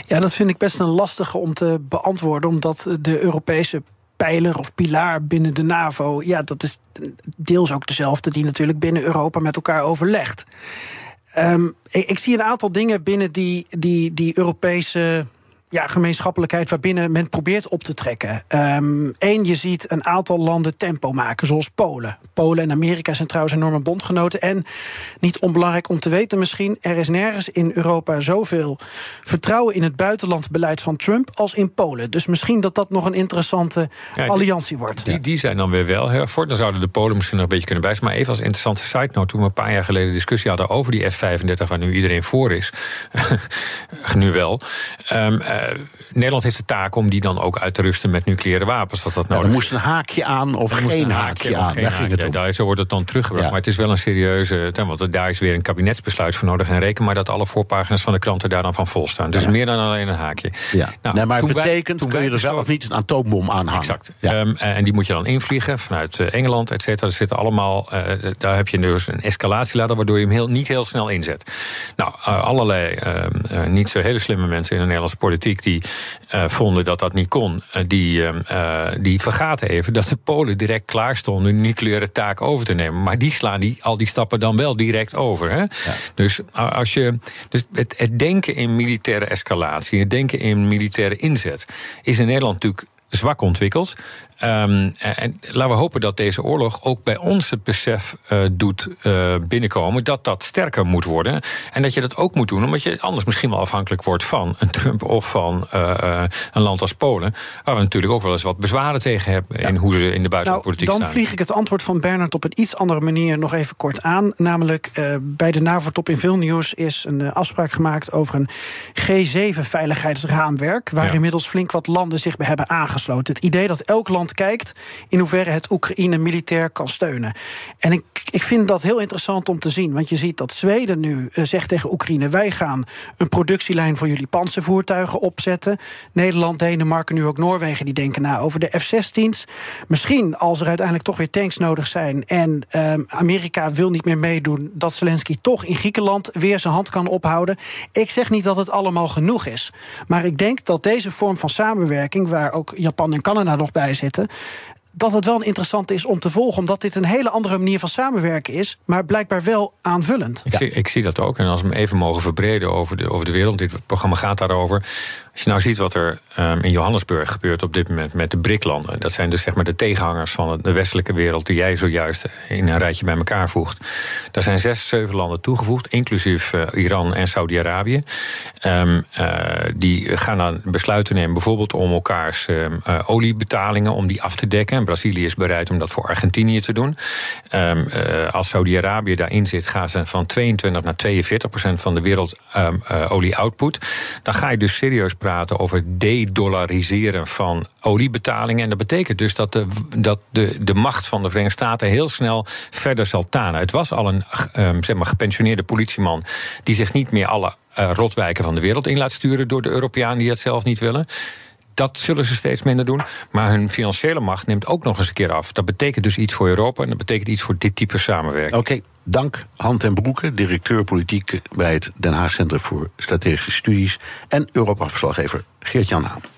Ja, dat vind ik best een lastige om te beantwoorden, omdat de Europese pijler of pilaar binnen de NAVO, ja, dat is deels ook dezelfde die natuurlijk binnen Europa met elkaar overlegt. Um, ik, ik, zie een aantal dingen binnen die, die, die Europese ja, gemeenschappelijkheid waarbinnen men probeert op te trekken. Eén, um, je ziet een aantal landen tempo maken, zoals Polen. Polen en Amerika zijn trouwens enorme bondgenoten. En niet onbelangrijk om te weten misschien... er is nergens in Europa zoveel vertrouwen in het buitenlandbeleid van Trump... als in Polen. Dus misschien dat dat nog een interessante ja, alliantie wordt. Die, die zijn dan weer wel voor. Dan zouden de Polen misschien nog een beetje kunnen bijstaan. Maar even als interessante side note... toen we een paar jaar geleden discussie hadden over die F-35... waar nu iedereen voor is, nu wel... Um, uh, Nederland heeft de taak om die dan ook uit te rusten met nucleaire wapens. Als dat ja, nodig er moest een haakje aan of er geen een haakje, aan. Geen daar ging het om. daar, zo wordt het dan teruggebracht. Ja. Maar het is wel een serieuze. Want daar is weer een kabinetsbesluit voor nodig. En reken maar dat alle voorpagina's van de kranten daar dan van vol staan. Dus Ja. meer dan alleen een haakje. Ja. Nou, nee, maar het wij- betekent, toen kun je wij er zelf besloten- niet een atoombom aan hangen. Exact. Ja. Ehm, en die moet je dan invliegen vanuit eh, Engeland, et cetera. Er zitten allemaal, eh, daar heb je dus een escalatieladder... waardoor je hem heel, niet heel snel inzet. Nou, eh, allerlei eh, niet zo hele slimme mensen in de Nederlandse politiek... die eh, vonden dat dat niet kon, eh, die, ehm, eh, die vergaten even... dat de Polen direct klaar stonden een nucleaire taak over te nemen. Maar die slaan die, al die stappen dan wel direct over. Hè? Dus, als je, dus het, het denken in militaire escalatie... het denken in militaire inzet... is in Nederland natuurlijk zwak ontwikkeld. Ehm, en laten we hopen dat deze oorlog ook bij ons het besef uh, doet uh, binnenkomen dat dat sterker moet worden. En dat je dat ook moet doen, omdat je anders misschien wel afhankelijk wordt van een Trump of van uh, een land als Polen. Waar we natuurlijk ook wel eens wat bezwaren tegen hebben in hoe ze in de buitenpolitiek nou, dan Dan vlieg ik het antwoord van Bernard op een iets andere manier nog even kort aan. Namelijk bij de NAVO-top in Vilnius is een afspraak gemaakt over een G7-veiligheidsraamwerk. Waar ja. inmiddels flink wat landen zich bij hebben aangesloten. Het idee dat elk land kijkt in hoeverre het Oekraïne militair kan steunen. En ik, ik vind dat heel interessant om te zien. Want je ziet dat Zweden nu uh, zegt tegen Oekraïne: wij gaan een productielijn voor jullie panzervoertuigen opzetten. Nederland, Denemarken, nu ook Noorwegen, die denken na over de F-16's. Misschien als er uiteindelijk toch weer tanks nodig zijn en uh, Amerika wil niet meer meedoen, dat Zelensky toch in Griekenland weer zijn hand kan ophouden. Ik zeg niet dat het allemaal genoeg is. Maar ik denk dat deze vorm van samenwerking, waar ook Japan en Canada nog bij zitten, dat het wel een interessant is om te volgen. Omdat dit een hele andere manier van samenwerken is. Maar blijkbaar wel aanvullend. Ik, zie, ik zie dat ook. En als we hem even mogen verbreden over de, over de wereld. Dit programma gaat daarover. Als je nou ziet wat er um, in Johannesburg gebeurt op dit moment met de BRIC-landen. Dat zijn dus zeg maar de tegenhangers van de westelijke wereld. die jij zojuist in een rijtje bij elkaar voegt. Daar zijn zes, zeven landen toegevoegd. inclusief uh, Iran en Saudi-Arabië. Um, uh, die gaan dan besluiten nemen. bijvoorbeeld om elkaars um, uh, oliebetalingen. om die af te dekken. Brazilië is bereid om dat voor Argentinië te doen. Als Saudi-Arabië daarin zit, gaan ze van 22 naar 42 procent van de wereld olie-output. Dan ga je dus serieus praten over de-dollariseren van oliebetalingen. En dat betekent dus dat, de, dat de, de macht van de Verenigde Staten heel snel verder zal tanen. Het was al een um, zeg maar, gepensioneerde politieman die zich niet meer alle uh, rotwijken van de wereld in laat sturen door de Europeanen die dat zelf niet willen. Dat zullen ze steeds minder doen. Maar hun financiële macht neemt ook nog eens een keer af. Dat betekent dus iets voor Europa en dat betekent iets voor dit type samenwerking. Oké, dank Han ten Broeke, directeur politiek bij het Den Haag Centrum voor Strategische Studies. En Europa-verslaggever Geert-Jan Haan.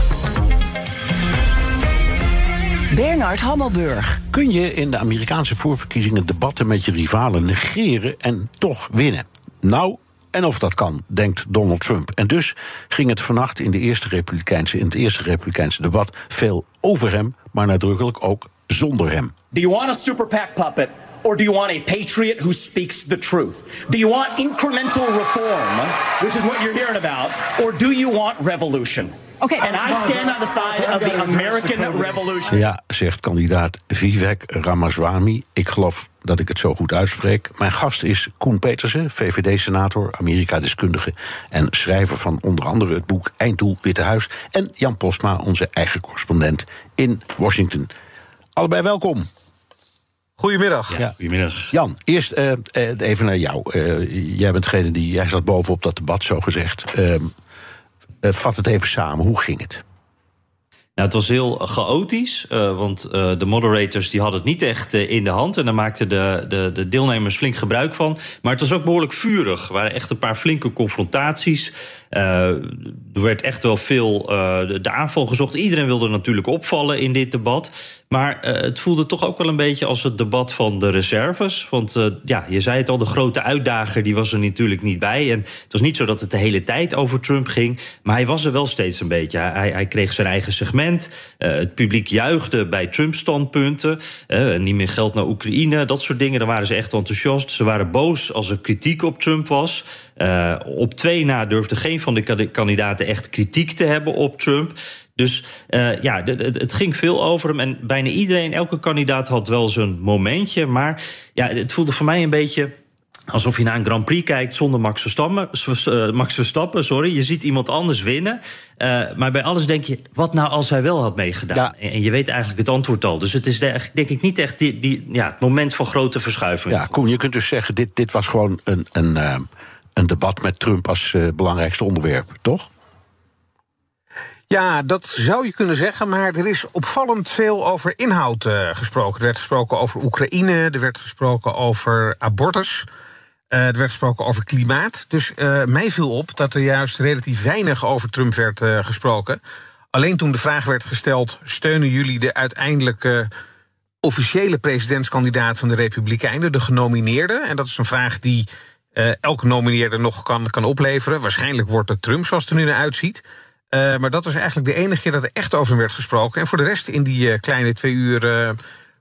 Bernard Hammelburg. Kun je in de Amerikaanse voorverkiezingen debatten met je rivalen negeren en toch winnen? Nou, en of dat kan, denkt Donald Trump. En dus ging het vannacht in, de eerste Republikeinse, in het eerste Republikeinse debat veel over hem, maar nadrukkelijk ook zonder hem. Do you want a super PAC puppet? Or do you want a patriot who speaks the truth? Do you want incremental reform, which is what you're hearing about? Or do you want revolution? Okay. And I stand on the side of the American Revolution. Ja, zegt kandidaat Vivek Ramaswamy. Ik geloof dat ik het zo goed uitspreek. Mijn gast is Koen Petersen, VVD-senator, Amerika-deskundige... en schrijver van onder andere het boek Einddoel Witte Huis... en Jan Posma, onze eigen correspondent in Washington. Allebei welkom. Goedemiddag. Ja, goedemiddag. Jan, eerst uh, even naar jou. Uh, jij bent degene die. Jij zat bovenop dat debat, zo gezegd. Uh, vat het even samen. Hoe ging het? Nou, het was heel chaotisch, uh, want uh, de moderators die hadden het niet echt uh, in de hand. En daar maakten de, de, de, deelnemers flink gebruik van. Maar het was ook behoorlijk vurig. Er waren echt een paar flinke confrontaties. Er werd echt wel veel de, de aanval gezocht. Iedereen wilde natuurlijk opvallen in dit debat. Maar uh, het voelde toch ook wel een beetje als het debat van de reserves. Want ja, je zei het al, de grote uitdager die was er natuurlijk niet bij. En het was niet zo dat het de hele tijd over Trump ging. Maar hij was er wel steeds een beetje. Hij, hij kreeg zijn eigen segment. Het publiek juichte bij Trumps standpunten. niet meer geld naar Oekraïne, dat soort dingen. Daar waren ze echt enthousiast. Ze waren boos als er kritiek op Trump was. Uh, op twee na durfde geen van de kandidaten echt kritiek te hebben op Trump. Dus uh, ja, het ging veel over hem. En bijna iedereen, elke kandidaat had wel zijn momentje. Maar ja, het voelde voor mij een beetje alsof je naar een Grand Prix kijkt zonder Max Verstappen. Uh, Max Verstappen sorry. Je ziet iemand anders winnen. Uh, maar bij alles denk je, wat nou als hij wel had meegedaan? Ja. En je weet eigenlijk het antwoord al. Dus het is denk ik niet echt die, die, ja, het moment van grote verschuiving. Ja, Koen, je kunt dus zeggen, dit, dit was gewoon een, een, uh, een debat met Trump als belangrijkste onderwerp, toch? Ja, dat zou je kunnen zeggen, maar er is opvallend veel over inhoud uh, gesproken. Er werd gesproken over Oekraïne, er werd gesproken over abortus. Uh, er werd gesproken over klimaat. Dus uh, mij viel op dat er juist relatief weinig over Trump werd gesproken. Alleen toen de vraag werd gesteld: steunen jullie de uiteindelijke officiële presidentskandidaat van de Republikeinen, de genomineerde? En dat is een vraag die elke nomineerde nog kan, kan opleveren. Waarschijnlijk wordt het Trump, zoals het er nu naar uitziet. Uh, maar dat was eigenlijk de enige keer dat er echt over werd gesproken. En voor de rest in die uh, kleine twee uur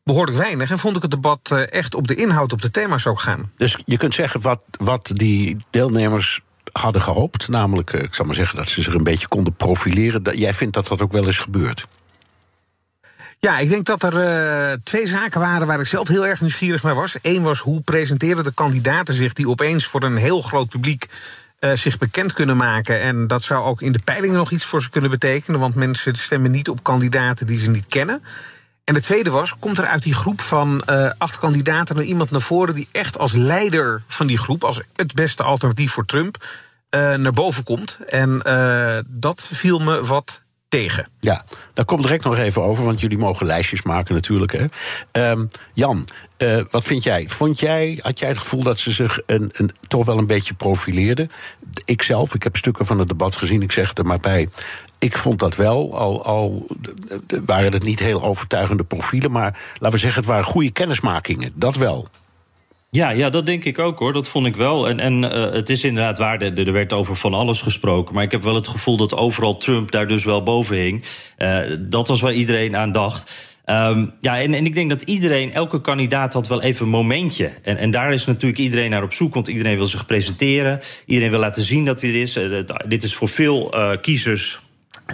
behoorlijk weinig. En vond ik het debat echt op de inhoud, op de thema's ook gaan. Dus je kunt zeggen wat, wat die deelnemers hadden gehoopt. Namelijk, ik zal maar zeggen dat ze zich een beetje konden profileren. Jij vindt dat dat ook wel eens gebeurt? Ja, ik denk dat er twee zaken waren waar ik zelf heel erg nieuwsgierig naar was. Eén was hoe presenteren de kandidaten zich die opeens voor een heel groot publiek uh, zich bekend kunnen maken. En dat zou ook in de peilingen nog iets voor ze kunnen betekenen. Want mensen stemmen niet op kandidaten die ze niet kennen. En de tweede was, komt er uit die groep van uh, acht kandidaten nou iemand naar voren die echt als leider van die groep, als het beste alternatief voor Trump, naar boven komt. En dat viel me wat tegen. Ja, daar komt direct nog even over, want jullie mogen lijstjes maken natuurlijk. Hè. Um, Jan, uh, wat vind jij? Vond jij? Had jij het gevoel dat ze zich een, een, toch wel een beetje profileerden? Ikzelf, ik heb stukken van het debat gezien, ik zeg het er maar bij. Ik vond dat wel, al, al waren het niet heel overtuigende profielen, maar laten we zeggen, het waren goede kennismakingen. Dat wel. Ja, ja, dat denk ik ook hoor. Dat vond ik wel. En, en uh, het is inderdaad waar, er, er werd over van alles gesproken. Maar ik heb wel het gevoel dat overal Trump daar dus wel boven hing. Uh, dat was waar iedereen aan dacht. Um, ja, en, en ik denk dat iedereen, elke kandidaat had wel even een momentje. En, en daar is natuurlijk iedereen naar op zoek, want iedereen wil zich presenteren. Iedereen wil laten zien dat hij er is. Uh, dit is voor veel kiezers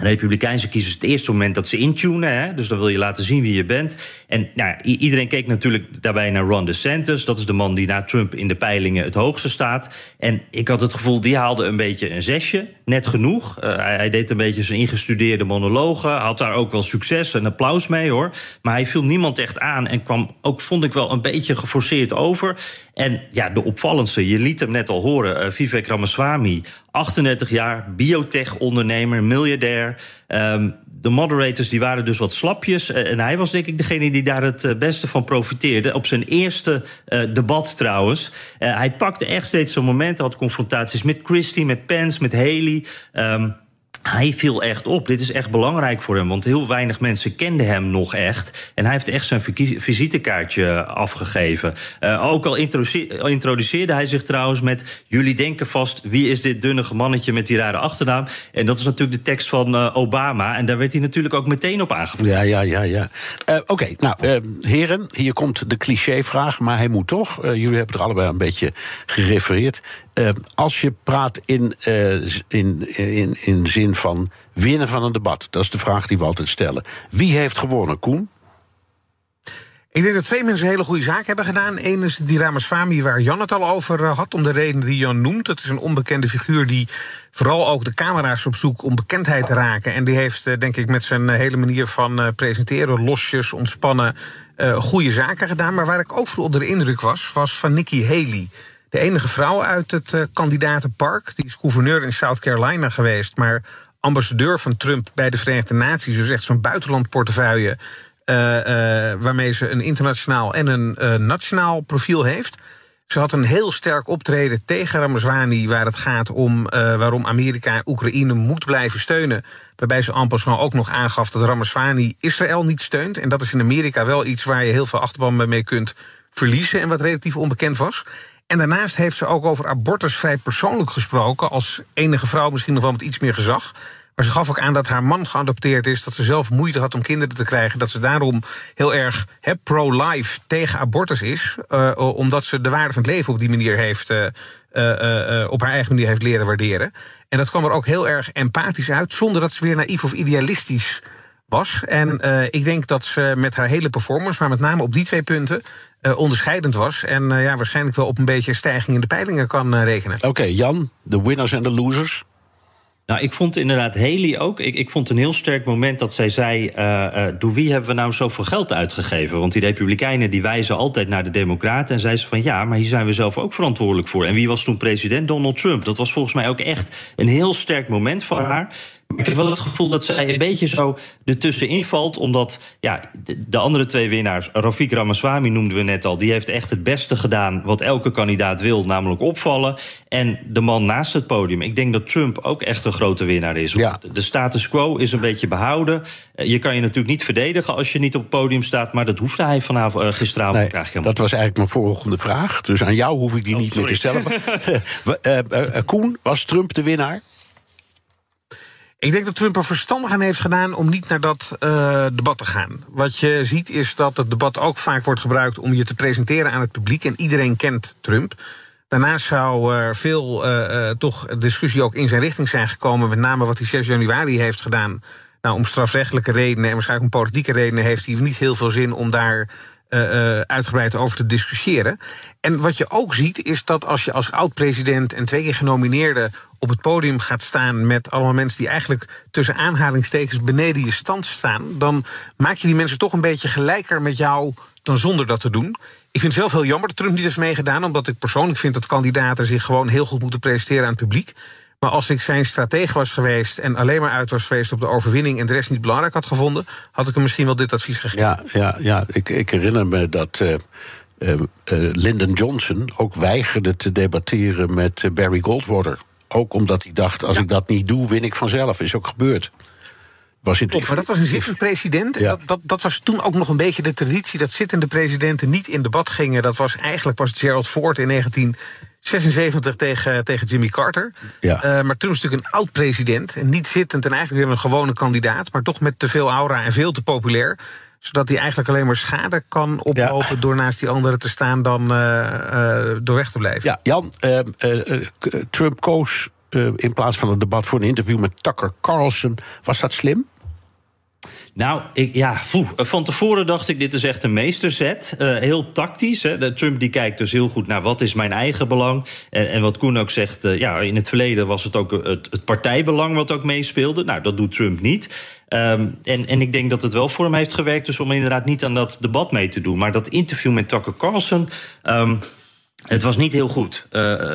Republikeinse kiezers het eerste moment dat ze intunen. Hè? Dus dan wil je laten zien wie je bent. En nou, iedereen keek natuurlijk daarbij naar Ron DeSantis. Dat is de man die na Trump in de peilingen het hoogste staat. En ik had het gevoel, die haalde een beetje een zesje. Net genoeg. Uh, hij, deed een beetje zijn ingestudeerde monologen. Had daar ook wel succes en applaus mee hoor. Maar hij viel niemand echt aan. En kwam ook, vond ik wel, een beetje geforceerd over. En ja, de opvallendste, je liet hem net al horen, uh, Vivek Ramaswamy, 38 jaar, biotech-ondernemer, miljardair. Um, de moderators die waren dus wat slapjes. Eh, en hij was denk ik degene die daar het eh, beste van profiteerde. Op zijn eerste uh, debat trouwens. Hij pakte echt steeds zo'n momenten, had confrontaties met Christie, met Pence, met Haley. Um, hij viel echt op. Dit is echt belangrijk voor hem, want heel weinig mensen kenden hem nog echt. En hij heeft echt zijn visitekaartje afgegeven. Uh, ook al introduceerde hij zich trouwens met... jullie denken vast, wie is dit dunnige mannetje met die rare achternaam? En dat is natuurlijk de tekst van uh, Obama. En daar werd hij natuurlijk ook meteen op aangevallen. Ja, ja, ja. ja. Uh, Oké, nou, heren, hier komt de clichévraag, maar hij moet toch. jullie hebben er allebei een beetje gerefereerd. Uh, als je praat in, uh, in, in, in zin van winnen van een debat, dat is de vraag die we altijd stellen. Wie heeft gewonnen, Koen? Ik denk dat twee mensen een hele goede zaak hebben gedaan. Eén is die Ramaswamy, waar Jan het al over eh, had, om de reden die Jan noemt. Dat is een onbekende figuur die vooral ook de camera's op zoek om bekendheid te raken. En die heeft, denk ik, met zijn hele manier van presenteren, losjes, ontspannen, goede zaken gedaan. Maar waar ik ook voor onder de indruk was, was van Nikki Haley de enige vrouw uit het uh, kandidatenpark. Die is gouverneur in South Carolina geweest, maar ambassadeur van Trump bij de Verenigde Naties. Dus echt zo'n buitenlandportefeuille. Uh, waarmee ze een internationaal en een nationaal profiel heeft. Ze had een heel sterk optreden tegen Ramaswamy, waar het gaat om waarom Amerika Oekraïne moet blijven steunen. Waarbij ze passant ook nog aangaf dat Ramaswamy Israël niet steunt. En dat is in Amerika wel iets waar je heel veel achterban mee kunt verliezen en wat relatief onbekend was. En daarnaast heeft ze ook over abortus vrij persoonlijk gesproken. Als enige vrouw misschien nog wel met iets meer gezag. Maar ze gaf ook aan dat haar man geadopteerd is. Dat ze zelf moeite had om kinderen te krijgen. Dat ze daarom heel erg pro-life tegen abortus is. Uh, omdat ze de waarde van het leven op die manier heeft. Uh, uh, op haar eigen manier heeft leren waarderen. En dat kwam er ook heel erg empathisch uit. Zonder dat ze weer naïef of idealistisch was. En uh, ik denk dat ze met haar hele performance, maar met name op die twee punten, uh, onderscheidend was. En uh, ja, waarschijnlijk wel op een beetje stijging in de peilingen kan rekenen. Oké, okay, Jan, de winners en de losers. Nou, ik vond inderdaad Haley ook. Ik, ik vond een heel sterk moment dat zij zei: uh, door wie hebben we nou zoveel geld uitgegeven? Want die Republikeinen die wijzen altijd naar de Democraten. En zei ze van ja, maar hier zijn we zelf ook verantwoordelijk voor. En wie was toen president? Donald Trump. Dat was volgens mij ook echt een heel sterk moment van haar. Ik heb wel het gevoel dat zij een beetje zo ertussenin valt. Omdat ja, de, andere twee winnaars, Rafik Ramaswamy noemden we net al... die heeft echt het beste gedaan wat elke kandidaat wil, namelijk opvallen. En de man naast het podium. Ik denk dat Trump ook echt een grote winnaar is. Ja. De status quo is een beetje behouden. Eh, je kan je natuurlijk niet verdedigen als je niet op het podium staat... maar dat hoefde hij vanavond, uh, gisteravond nee, eigenlijk helemaal Dat was eigenlijk mijn volgende vraag. Dus aan jou hoef ik die oh, niet meer te stellen. uh, Koen, was Trump de winnaar? Ik denk dat Trump er verstandig aan heeft gedaan om niet naar dat uh, debat te gaan. Wat je ziet is dat het debat ook vaak wordt gebruikt om je te presenteren aan het publiek. En iedereen kent Trump. Daarnaast zou er veel uh, toch discussie ook in zijn richting zijn gekomen. Met name wat hij 6 januari heeft gedaan. Nou, om strafrechtelijke redenen en waarschijnlijk om politieke redenen heeft hij niet heel veel zin om daar uh, uitgebreid over te discussiëren. En wat je ook ziet, is dat als je als oud-president en twee keer genomineerde op het podium gaat staan met allemaal mensen die eigenlijk tussen aanhalingstekens beneden je stand staan, dan maak je die mensen toch een beetje gelijker met jou dan zonder dat te doen. Ik vind het zelf heel jammer dat Trump niet heeft meegedaan, omdat ik persoonlijk vind dat kandidaten zich gewoon heel goed moeten presenteren aan het publiek. Maar als ik zijn stratege was geweest en alleen maar uit was geweest op de overwinning en de rest niet belangrijk had gevonden, had ik hem misschien wel dit advies gegeven. Ja, ja, ja. Ik, ik herinner me dat. Uh, uh, Lyndon Johnson ook weigerde te debatteren met Barry Goldwater. Ook omdat hij dacht: als ik dat niet doe, win ik vanzelf. Is ook gebeurd. Was het... maar dat was een zittend president. Ja. Dat, dat, dat, was toen ook nog een beetje de traditie dat zittende presidenten niet in debat gingen. Dat was eigenlijk was Gerald Ford in 19 76 tegen, tegen Jimmy Carter. Ja. Uh, maar toen was natuurlijk een oud-president. En niet zittend en eigenlijk weer een gewone kandidaat. Maar toch met te veel aura en veel te populair zodat hij eigenlijk alleen maar schade kan oplopen door naast die anderen te staan dan uh, uh, door weg te blijven. Ja, Jan, Trump koos in plaats van een debat voor een interview met Tucker Carlson. Was dat slim? Nou, ik, ja, van tevoren dacht ik, dit is echt een meesterzet. Uh, heel tactisch. Hè. Trump die kijkt dus heel goed naar wat is mijn eigen belang. En, en wat Koen ook zegt, uh, ja, in het verleden was het ook het, het, partijbelang wat ook meespeelde. Nou, dat doet Trump niet. Um, en, en ik denk dat het wel voor hem heeft gewerkt, dus om inderdaad niet aan dat debat mee te doen. Maar dat interview met Tucker Carlson. Um, het was niet heel goed.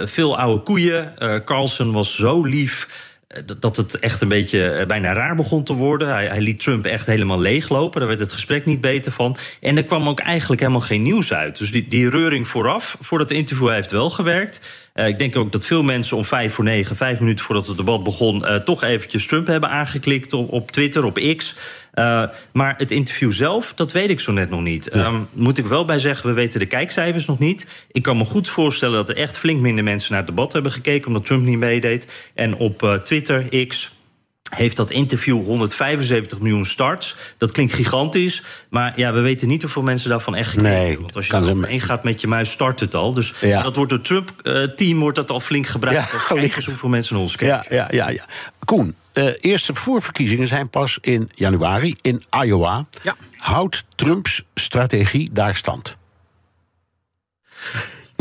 Veel oude koeien. Carlson was zo lief. Eh, dat het echt een beetje eh, bijna raar begon te worden. Hij, hij, liet Trump echt helemaal leeglopen. Daar werd het gesprek niet beter van. En er kwam ook eigenlijk helemaal geen nieuws uit. Dus die, die reuring vooraf, voor dat interview, heeft wel gewerkt. Uh, ik denk ook dat veel mensen om vijf voor negen, vijf minuten voordat het debat begon, uh, toch eventjes Trump hebben aangeklikt op, op Twitter, op X. Uh, maar het interview zelf, dat weet ik zo net nog niet. Ja. Um, moet ik wel bij zeggen, we weten de kijkcijfers nog niet. Ik kan me goed voorstellen dat er echt flink minder mensen naar het debat hebben gekeken, omdat Trump niet meedeed. En op Twitter, X, heeft dat interview 175 miljoen starts. Dat klinkt gigantisch, maar ja, we weten niet hoeveel mensen daarvan echt gekeken nee, Want als je er ingaat met je muis, start het al. Dus ja. dat wordt door Trump-team wordt dat al flink gebruikt. Ja, als hoeveel mensen ons kijken. Ja, ja, ja, ja. Koen, uh, eerste voorverkiezingen zijn pas in januari in Iowa. Ja. Houdt Trumps strategie daar stand?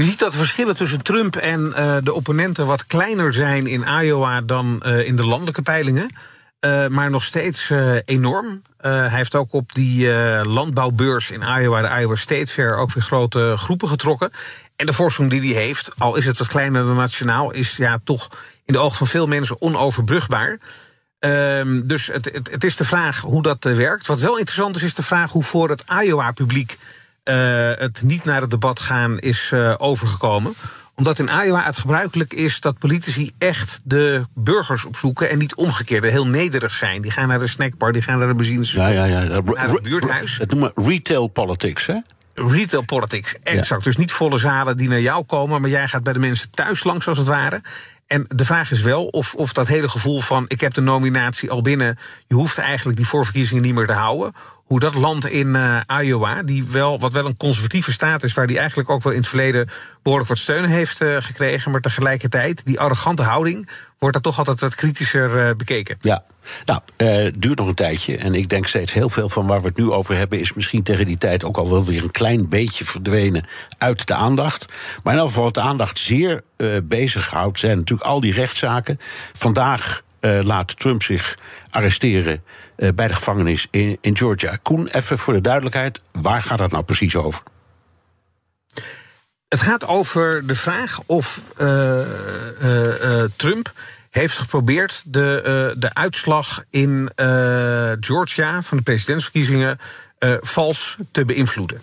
Je ziet dat de verschillen tussen Trump en uh, de opponenten wat kleiner zijn in Iowa dan uh, in de landelijke peilingen. Uh, maar nog steeds enorm. hij heeft ook op die landbouwbeurs in Iowa, de Iowa State Fair, ook weer grote groepen getrokken. En de voorsprong die hij heeft, al is het wat kleiner dan nationaal, is ja toch in de ogen van veel mensen onoverbrugbaar. Um, dus het, het, het, is de vraag hoe dat werkt. Wat wel interessant is, is de vraag hoe voor het Iowa-publiek het niet naar het debat gaan is uh, overgekomen omdat in Iowa het gebruikelijk is dat politici echt de burgers opzoeken en niet omgekeerd, heel nederig zijn. Die gaan naar de snackbar, die gaan naar de benzinestation, ja, ja, ja. naar het buurthuis. Het noemen we retail politics, hè? Retail politics, exact. Ja. Dus niet volle zalen die naar jou komen, maar jij gaat bij de mensen thuis langs, als het ware. En de vraag is wel of, of dat hele gevoel van ik heb de nominatie al binnen, je hoeft eigenlijk die voorverkiezingen niet meer te houden hoe dat land in uh, Iowa, die wel, wat wel een conservatieve staat is, waar die eigenlijk ook wel in het verleden behoorlijk wat steun heeft uh, gekregen, maar tegelijkertijd, die arrogante houding, wordt daar toch altijd wat kritischer uh, bekeken. Ja, nou, het duurt nog een tijdje. En ik denk steeds heel veel van waar we het nu over hebben, is misschien tegen die tijd ook al wel weer een klein beetje verdwenen uit de aandacht. Maar in elk geval, wat de aandacht zeer bezighoudt, zijn natuurlijk al die rechtszaken. Vandaag laat Trump zich arresteren uh, bij de gevangenis in, in Georgia. Koen, even voor de duidelijkheid, waar gaat het nou precies over? Het gaat over de vraag of uh, uh, Trump heeft geprobeerd de, de uitslag in Georgia van de presidentsverkiezingen vals te beïnvloeden.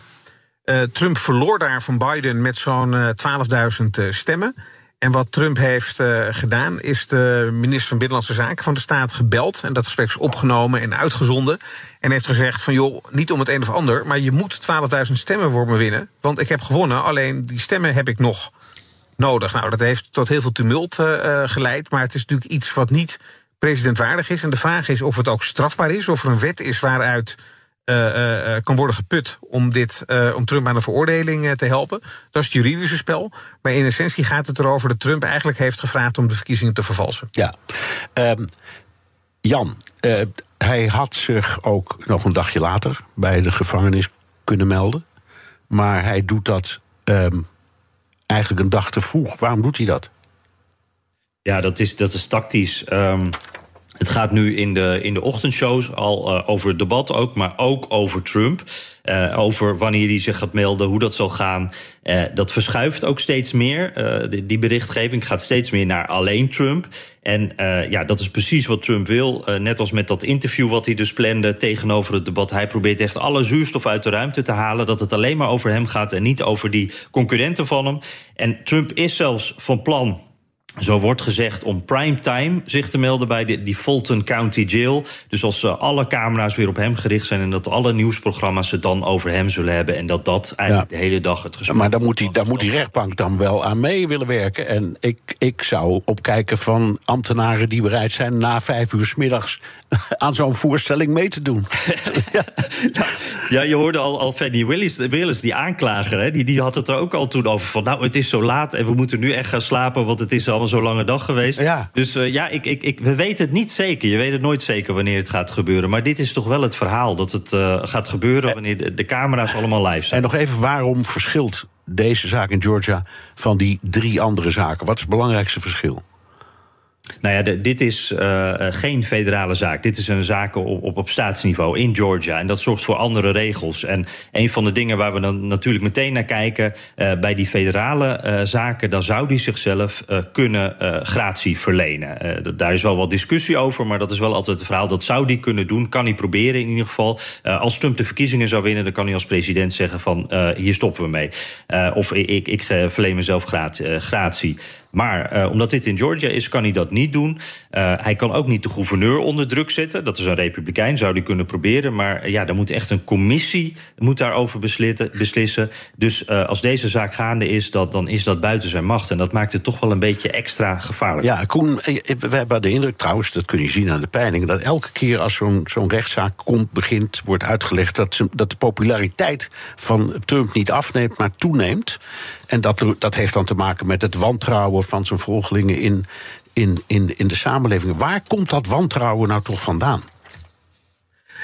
Trump verloor daar van Biden met zo'n 12.000 stemmen. En wat Trump heeft uh, gedaan, is de minister van Binnenlandse Zaken van de staat gebeld. En dat gesprek is opgenomen en uitgezonden. En heeft gezegd van joh, niet om het een of ander, maar je moet 12.000 stemmen voor me winnen. Want ik heb gewonnen, alleen die stemmen heb ik nog nodig. Nou, dat heeft tot heel veel tumult uh, geleid. Maar het is natuurlijk iets wat niet presidentwaardig is. En de vraag is of het ook strafbaar is, of er een wet is waaruit uh, kan worden geput om, dit, uh, om Trump aan de veroordeling te helpen. Dat is het juridische spel. Maar in essentie gaat het erover dat Trump eigenlijk heeft gevraagd om de verkiezingen te vervalsen. Ja. Um, Jan, hij had zich ook nog een dagje later bij de gevangenis kunnen melden. Maar hij doet dat um, eigenlijk een dag te vroeg. Waarom doet hij dat? Ja, dat is, dat is tactisch. Um, het gaat nu in de, in de ochtendshows al uh, over het debat ook, maar ook over Trump. Uh, over wanneer hij zich gaat melden, hoe dat zal gaan. Uh, dat verschuift ook steeds meer. Die, die, berichtgeving gaat steeds meer naar alleen Trump. En ja, dat is precies wat Trump wil. net als met dat interview wat hij dus plande tegenover het debat. Hij probeert echt alle zuurstof uit de ruimte te halen. Dat het alleen maar over hem gaat en niet over die concurrenten van hem. En Trump is zelfs van plan zo wordt gezegd om primetime zich te melden bij de, die Fulton County Jail. Dus als uh, alle camera's weer op hem gericht zijn en dat alle nieuwsprogramma's het dan over hem zullen hebben. En dat dat eigenlijk de hele dag het gesprek Maar dan moet, die, dan moet die rechtbank dan wel aan mee willen werken. En ik, ik zou opkijken van ambtenaren die bereid zijn na vijf uur s middags aan zo'n voorstelling mee te doen. ja. ja, je hoorde al, al Fanny Willis, Willis, die aanklager, hè, die, die had het er ook al toen over van. Nou, het is zo laat en we moeten nu echt gaan slapen, want het is allemaal zo'n lange dag geweest. Ja. Dus uh, ja, ik, ik, ik, we weten het niet zeker. Je weet het nooit zeker wanneer het gaat gebeuren. Maar dit is toch wel het verhaal dat het uh, gaat gebeuren wanneer de, de camera's allemaal live zijn. En nog even, waarom verschilt deze zaak in Georgia van die drie andere zaken? Wat is het belangrijkste verschil? Nou ja, dit is uh, geen federale zaak. Dit is een zaak op, op, op staatsniveau in Georgia. En dat zorgt voor andere regels. En een van de dingen waar we dan natuurlijk meteen naar kijken... Uh, bij die federale zaken, dan zou die zichzelf kunnen gratie verlenen. daar is wel wat discussie over, maar dat is wel altijd het verhaal. Dat zou die kunnen doen, kan hij proberen in ieder geval. als Trump de verkiezingen zou winnen, dan kan hij als president zeggen van... hier stoppen we mee. of ik, ik, ik verleen mezelf gratie. Maar uh, omdat dit in Georgia is, kan hij dat niet doen. Uh, hij kan ook niet de gouverneur onder druk zetten. Dat is een republikein, zou hij kunnen proberen. Maar uh, ja, dan moet echt een commissie moet daarover beslissen. Dus als deze zaak gaande is, dat, dan is dat buiten zijn macht. En dat maakt het toch wel een beetje extra gevaarlijk. Ja, Koen, we hebben de indruk trouwens, dat kun je zien aan de peiling... dat elke keer als zo'n zo'n rechtszaak komt, begint, wordt uitgelegd... Dat, ze, dat de populariteit van Trump niet afneemt, maar toeneemt. En dat, dat heeft dan te maken met het wantrouwen van zijn volgelingen in, in, in, in de samenleving. Waar komt dat wantrouwen nou toch vandaan?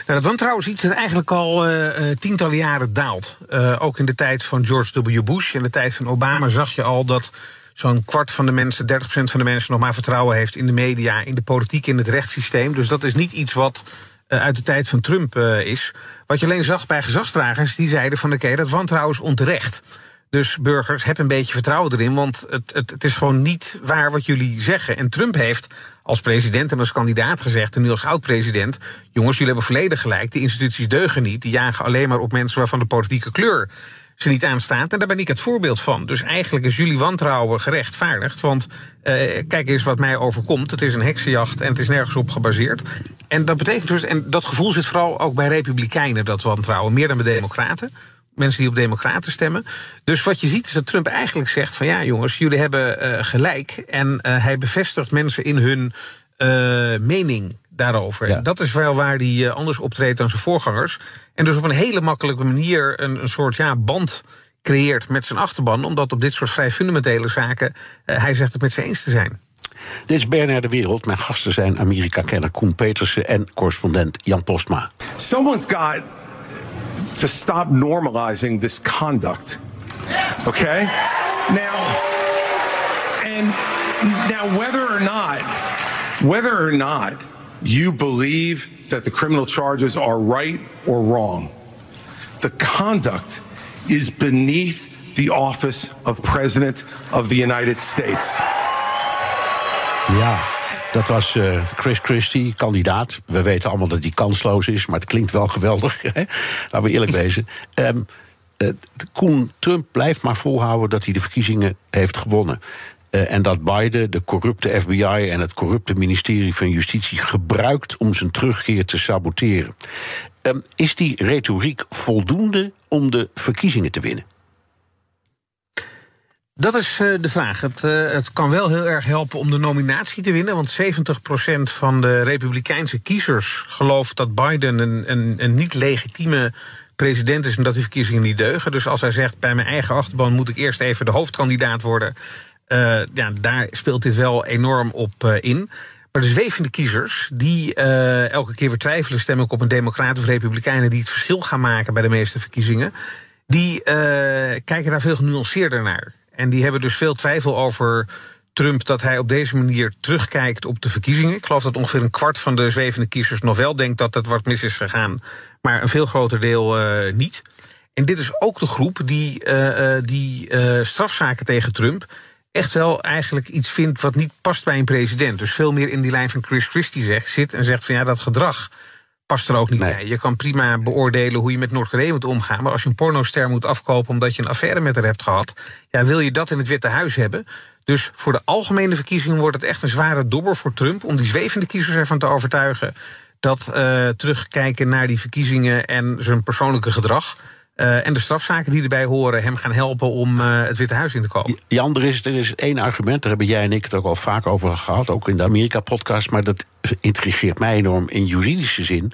Nou, dat wantrouwen is iets dat eigenlijk al uh, tientallen jaren daalt. Uh, ook in de tijd van George W. Bush, in de tijd van Obama zag je al dat zo'n kwart van de mensen, 30% van de mensen nog maar vertrouwen heeft in de media, in de politiek, in het rechtssysteem. Dus dat is niet iets wat uit de tijd van Trump is. Wat je alleen zag bij gezagsdragers, die zeiden van oké, dat wantrouwen is onterecht. Dus burgers, heb een beetje vertrouwen erin, want het, het, het, is gewoon niet waar wat jullie zeggen. En Trump heeft als president en als kandidaat gezegd, en nu als oud-president: jongens, jullie hebben volledig gelijk, die instituties deugen niet, die jagen alleen maar op mensen waarvan de politieke kleur ze niet aanstaat. En daar ben ik het voorbeeld van. Dus eigenlijk is jullie wantrouwen gerechtvaardigd. Want uh, kijk eens wat mij overkomt. Het is een heksenjacht en het is nergens op gebaseerd. En dat betekent dus, en dat gevoel zit vooral ook bij republikeinen, dat wantrouwen, meer dan bij democraten mensen die op democraten stemmen. Dus wat je ziet is dat Trump eigenlijk zegt van ja jongens, jullie hebben uh, gelijk. En uh, hij bevestigt mensen in hun uh, mening daarover. Ja. Dat is wel waar hij anders optreedt dan zijn voorgangers. En dus op een hele makkelijke manier een, een soort ja, band creëert met zijn achterban. Omdat op dit soort vrij fundamentele zaken hij zegt het met zijn eens te zijn. Dit is BNR De Wereld. Mijn gasten zijn Amerika-kenner Koen Petersen en correspondent Jan Postma. Someone's got to stop normalizing this conduct. Okay? Now, and now whether or not, whether or not you believe that the criminal charges are right or wrong, the conduct is beneath the office of President of the United States. Ja. Dat was uh, Chris Christie, kandidaat. We weten allemaal dat hij kansloos is, maar het klinkt wel geweldig. Laten we eerlijk wezen. Um, Koen Trump blijft maar volhouden dat hij de verkiezingen heeft gewonnen. Uh, en dat Biden de corrupte FBI en het corrupte ministerie van Justitie gebruikt om zijn terugkeer te saboteren. Um, is die retoriek voldoende om de verkiezingen te winnen? Dat is uh, de vraag. Het, uh, het, kan wel heel erg helpen om de nominatie te winnen. Want 70% van de Republikeinse kiezers gelooft dat Biden een, een, een niet legitieme president is en dat die verkiezingen niet deugen. Dus als hij zegt: bij mijn eigen achterban moet ik eerst even de hoofdkandidaat worden. Uh, ja, daar speelt dit wel enorm op in. Maar de zwevende kiezers, die elke keer weer twijfelen, stemmen ook op een Democrat of Republikeinen die het verschil gaan maken bij de meeste verkiezingen. Die kijken daar veel genuanceerder naar. En die hebben dus veel twijfel over Trump dat hij op deze manier terugkijkt op de verkiezingen. Ik geloof dat ongeveer een kwart van de zwevende kiezers nog wel denkt dat het wat mis is gegaan, maar een veel groter deel uh, niet. En dit is ook de groep die, uh, die uh, strafzaken tegen Trump echt wel eigenlijk iets vindt wat niet past bij een president. Dus veel meer in die lijn van Chris Christie zegt, zit en zegt van ja, dat gedrag past er ook niet nee. bij. Je kan prima beoordelen hoe je met Noord-Korea moet omgaan. Maar als je een pornoster moet afkopen omdat je een affaire met haar hebt gehad, ja, wil je dat in het Witte Huis hebben. Dus voor de algemene verkiezingen wordt het echt een zware dobber voor Trump om die zwevende kiezers ervan te overtuigen dat uh, terugkijken naar die verkiezingen en zijn persoonlijke gedrag. Uh, en de strafzaken die erbij horen hem gaan helpen om uh, het Witte Huis in te komen. Jan, er is, er is één argument, daar hebben jij en ik het ook al vaak over gehad, ook in de Amerika-podcast, maar dat intrigeert mij enorm in juridische zin.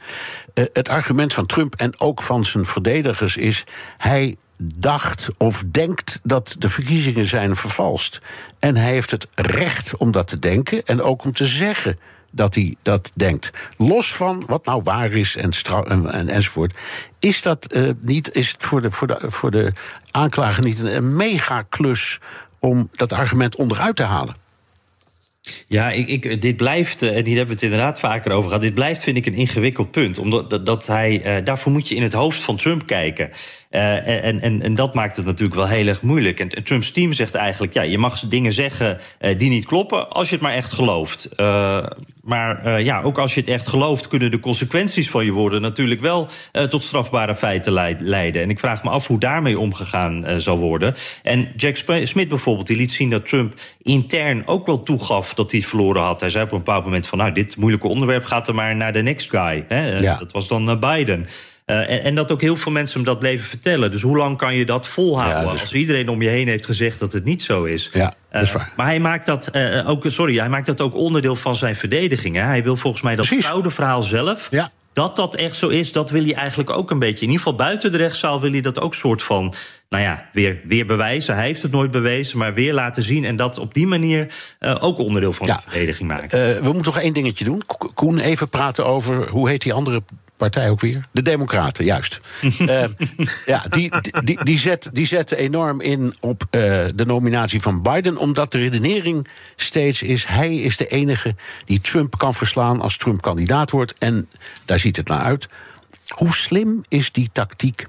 Uh, het argument van Trump en ook van zijn verdedigers is: hij dacht of denkt dat de verkiezingen zijn vervalst. En hij heeft het recht om dat te denken en ook om te zeggen dat hij dat denkt. Los van wat nou waar is en, en, en enzovoort. Is dat uh, niet, is het voor de, voor de, voor de aanklager niet een, een megaklus om dat argument onderuit te halen? Ja, ik, ik, dit blijft, en hier hebben we het inderdaad vaker over gehad. Dit blijft, vind ik, een ingewikkeld punt. Omdat dat, dat hij, uh, daarvoor moet je in het hoofd van Trump kijken. Uh, en, en, en dat maakt het natuurlijk wel heel erg moeilijk. En, en Trumps team zegt eigenlijk: ja, je mag dingen zeggen uh, die niet kloppen. als je het maar echt gelooft. Uh, maar ja, ook als je het echt gelooft, kunnen de consequenties van je woorden natuurlijk wel tot strafbare feiten leiden. En ik vraag me af hoe daarmee omgegaan zal worden. En Jack Smith bijvoorbeeld, die liet zien dat Trump intern ook wel toegaf dat hij verloren had. Hij zei op een bepaald moment van: nou, dit moeilijke onderwerp gaat er maar naar de next guy. Hè? Ja. Dat was dan Biden. Uh, en, en, dat ook heel veel mensen hem dat bleven vertellen. Dus hoe lang kan je dat volhouden? Ja, dus... Als iedereen om je heen heeft gezegd dat het niet zo is. Ja, dat is waar. Uh, maar hij maakt dat uh, ook, sorry, hij maakt dat ook onderdeel van zijn verdediging. Hè? Hij wil volgens mij dat oude verhaal zelf. Ja. Dat dat echt zo is, dat wil hij eigenlijk ook een beetje. In ieder geval buiten de rechtszaal wil hij dat ook soort van. Nou ja, weer, weer bewijzen. Hij heeft het nooit bewezen, maar weer laten zien. En dat op die manier ook onderdeel van ja. de verdediging maken. we moeten toch één dingetje doen. Koen, even praten over hoe heet die andere partij ook weer? De Democraten, juist. uh, ja, die, die, die, zet, die zetten enorm in op uh, de nominatie van Biden, omdat de redenering steeds is: hij is de enige die Trump kan verslaan als Trump kandidaat wordt. En daar ziet het naar uit. Hoe slim is die tactiek?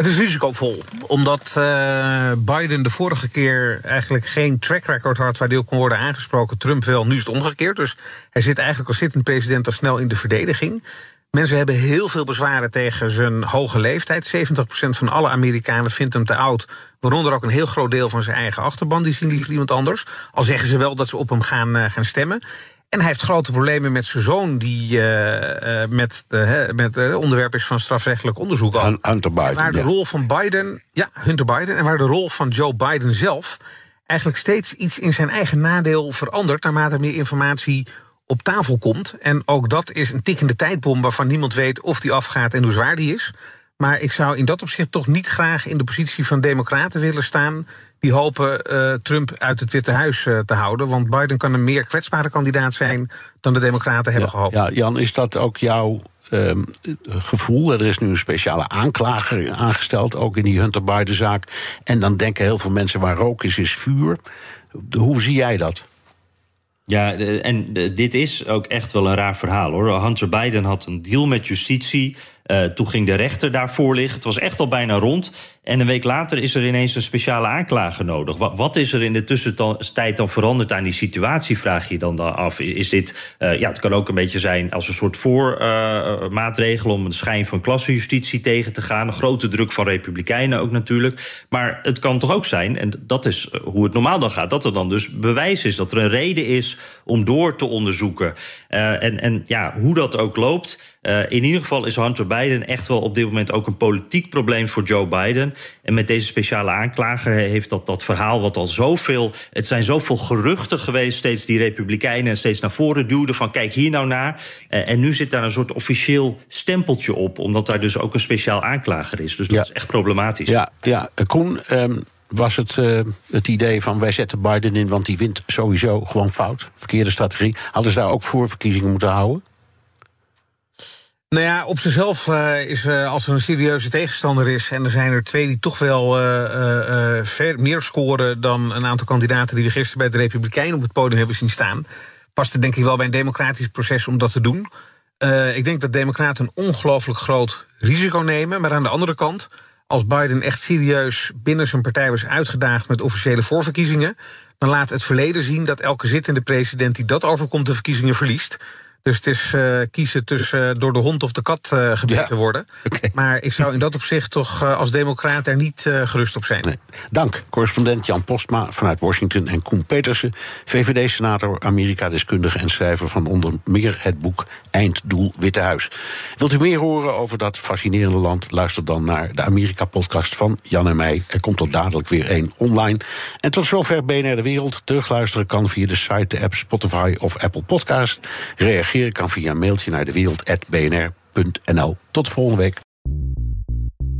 Het is risicovol, omdat uh, Biden de vorige keer eigenlijk geen track record had waar op kon worden aangesproken. Trump wel, nu is het omgekeerd. Dus hij zit eigenlijk als zittend president al snel in de verdediging. Mensen hebben heel veel bezwaren tegen zijn hoge leeftijd. 70% van alle Amerikanen vindt hem te oud. Waaronder ook een heel groot deel van zijn eigen achterban. Die zien liever iemand anders. Al zeggen ze wel dat ze op hem gaan, uh, gaan stemmen. En hij heeft grote problemen met zijn zoon, die uh, met, uh, met uh, onderwerp is van strafrechtelijk onderzoek. Hunter Biden. Waar de ja. rol van Biden, ja, Hunter Biden, en waar de rol van Joe Biden zelf eigenlijk steeds iets in zijn eigen nadeel verandert naarmate meer informatie op tafel komt. En ook dat is een tikkende tijdbom waarvan niemand weet of die afgaat en hoe zwaar die is. Maar ik zou in dat opzicht toch niet graag in de positie van democraten willen staan die hopen uh, Trump uit het Witte Huis uh, te houden. Want Biden kan een meer kwetsbare kandidaat zijn dan de Democraten hebben ja, gehoopt. Ja, Jan, is dat ook jouw um, gevoel? Er is nu een speciale aanklager aangesteld, ook in die Hunter Biden-zaak. En dan denken heel veel mensen: waar rook is, is vuur. Hoe zie jij dat? Ja, en dit is ook echt wel een raar verhaal hoor. Hunter Biden had een deal met justitie. Uh, toen ging de rechter daarvoor liggen. Het was echt al bijna rond. En een week later is er ineens een speciale aanklager nodig. Wat, is er in de tussentijd dan veranderd aan die situatie, vraag je dan, af. Is, dit, uh, ja, het kan ook een beetje zijn als een soort voormaatregel... Uh, om een schijn van klassenjustitie tegen te gaan. Een grote druk van republikeinen ook natuurlijk. Maar het kan toch ook zijn, en dat is hoe het normaal dan gaat... dat er dan dus bewijs is, dat er een reden is om door te onderzoeken. en, en ja, hoe dat ook loopt... Uh, in ieder geval is Hunter Biden echt wel op dit moment ook een politiek probleem voor Joe Biden. En met deze speciale aanklager heeft dat, dat verhaal wat al zoveel. Het zijn zoveel geruchten geweest, steeds die Republikeinen steeds naar voren duwden van kijk hier nou naar. Uh, en nu zit daar een soort officieel stempeltje op, omdat daar dus ook een speciaal aanklager is. Dus dat Ja. is echt problematisch. Ja, ja. Koen, ehm, was het eh, het idee van wij zetten Biden in, want die wint sowieso gewoon fout? Verkeerde strategie. Hadden ze daar ook voor verkiezingen moeten houden? Nou ja, op zichzelf uh, is uh, als er een serieuze tegenstander is... en er zijn er twee die toch wel ver, meer scoren... dan een aantal kandidaten die we gisteren bij de Republikeinen op het podium hebben zien staan... past het denk ik wel bij een democratisch proces om dat te doen. ik denk dat democraten een ongelooflijk groot risico nemen. Maar aan de andere kant, als Biden echt serieus binnen zijn partij was uitgedaagd... met officiële voorverkiezingen... dan laat het verleden zien dat elke zittende president die dat overkomt... de verkiezingen verliest... Dus het is uh, kiezen tussen uh, door de hond of de kat uh, gebeten ja. worden. Okay. Maar ik zou in dat opzicht toch als democraat er niet gerust op zijn. Nee. Dank, correspondent Jan Postma vanuit Washington... en Koen Petersen, VVD-senator, Amerika-deskundige... en schrijver van onder meer het boek Einddoel Witte Huis. Wilt u meer horen over dat fascinerende land? Luister dan naar de Amerika-podcast van Jan en mij. Er komt er dadelijk weer één online. En tot zover BNR De Wereld. Terugluisteren kan via de site, de app Spotify of Apple Podcast. Reageren kan via een mailtje naar dewereld.bnr.nl. Tot volgende week.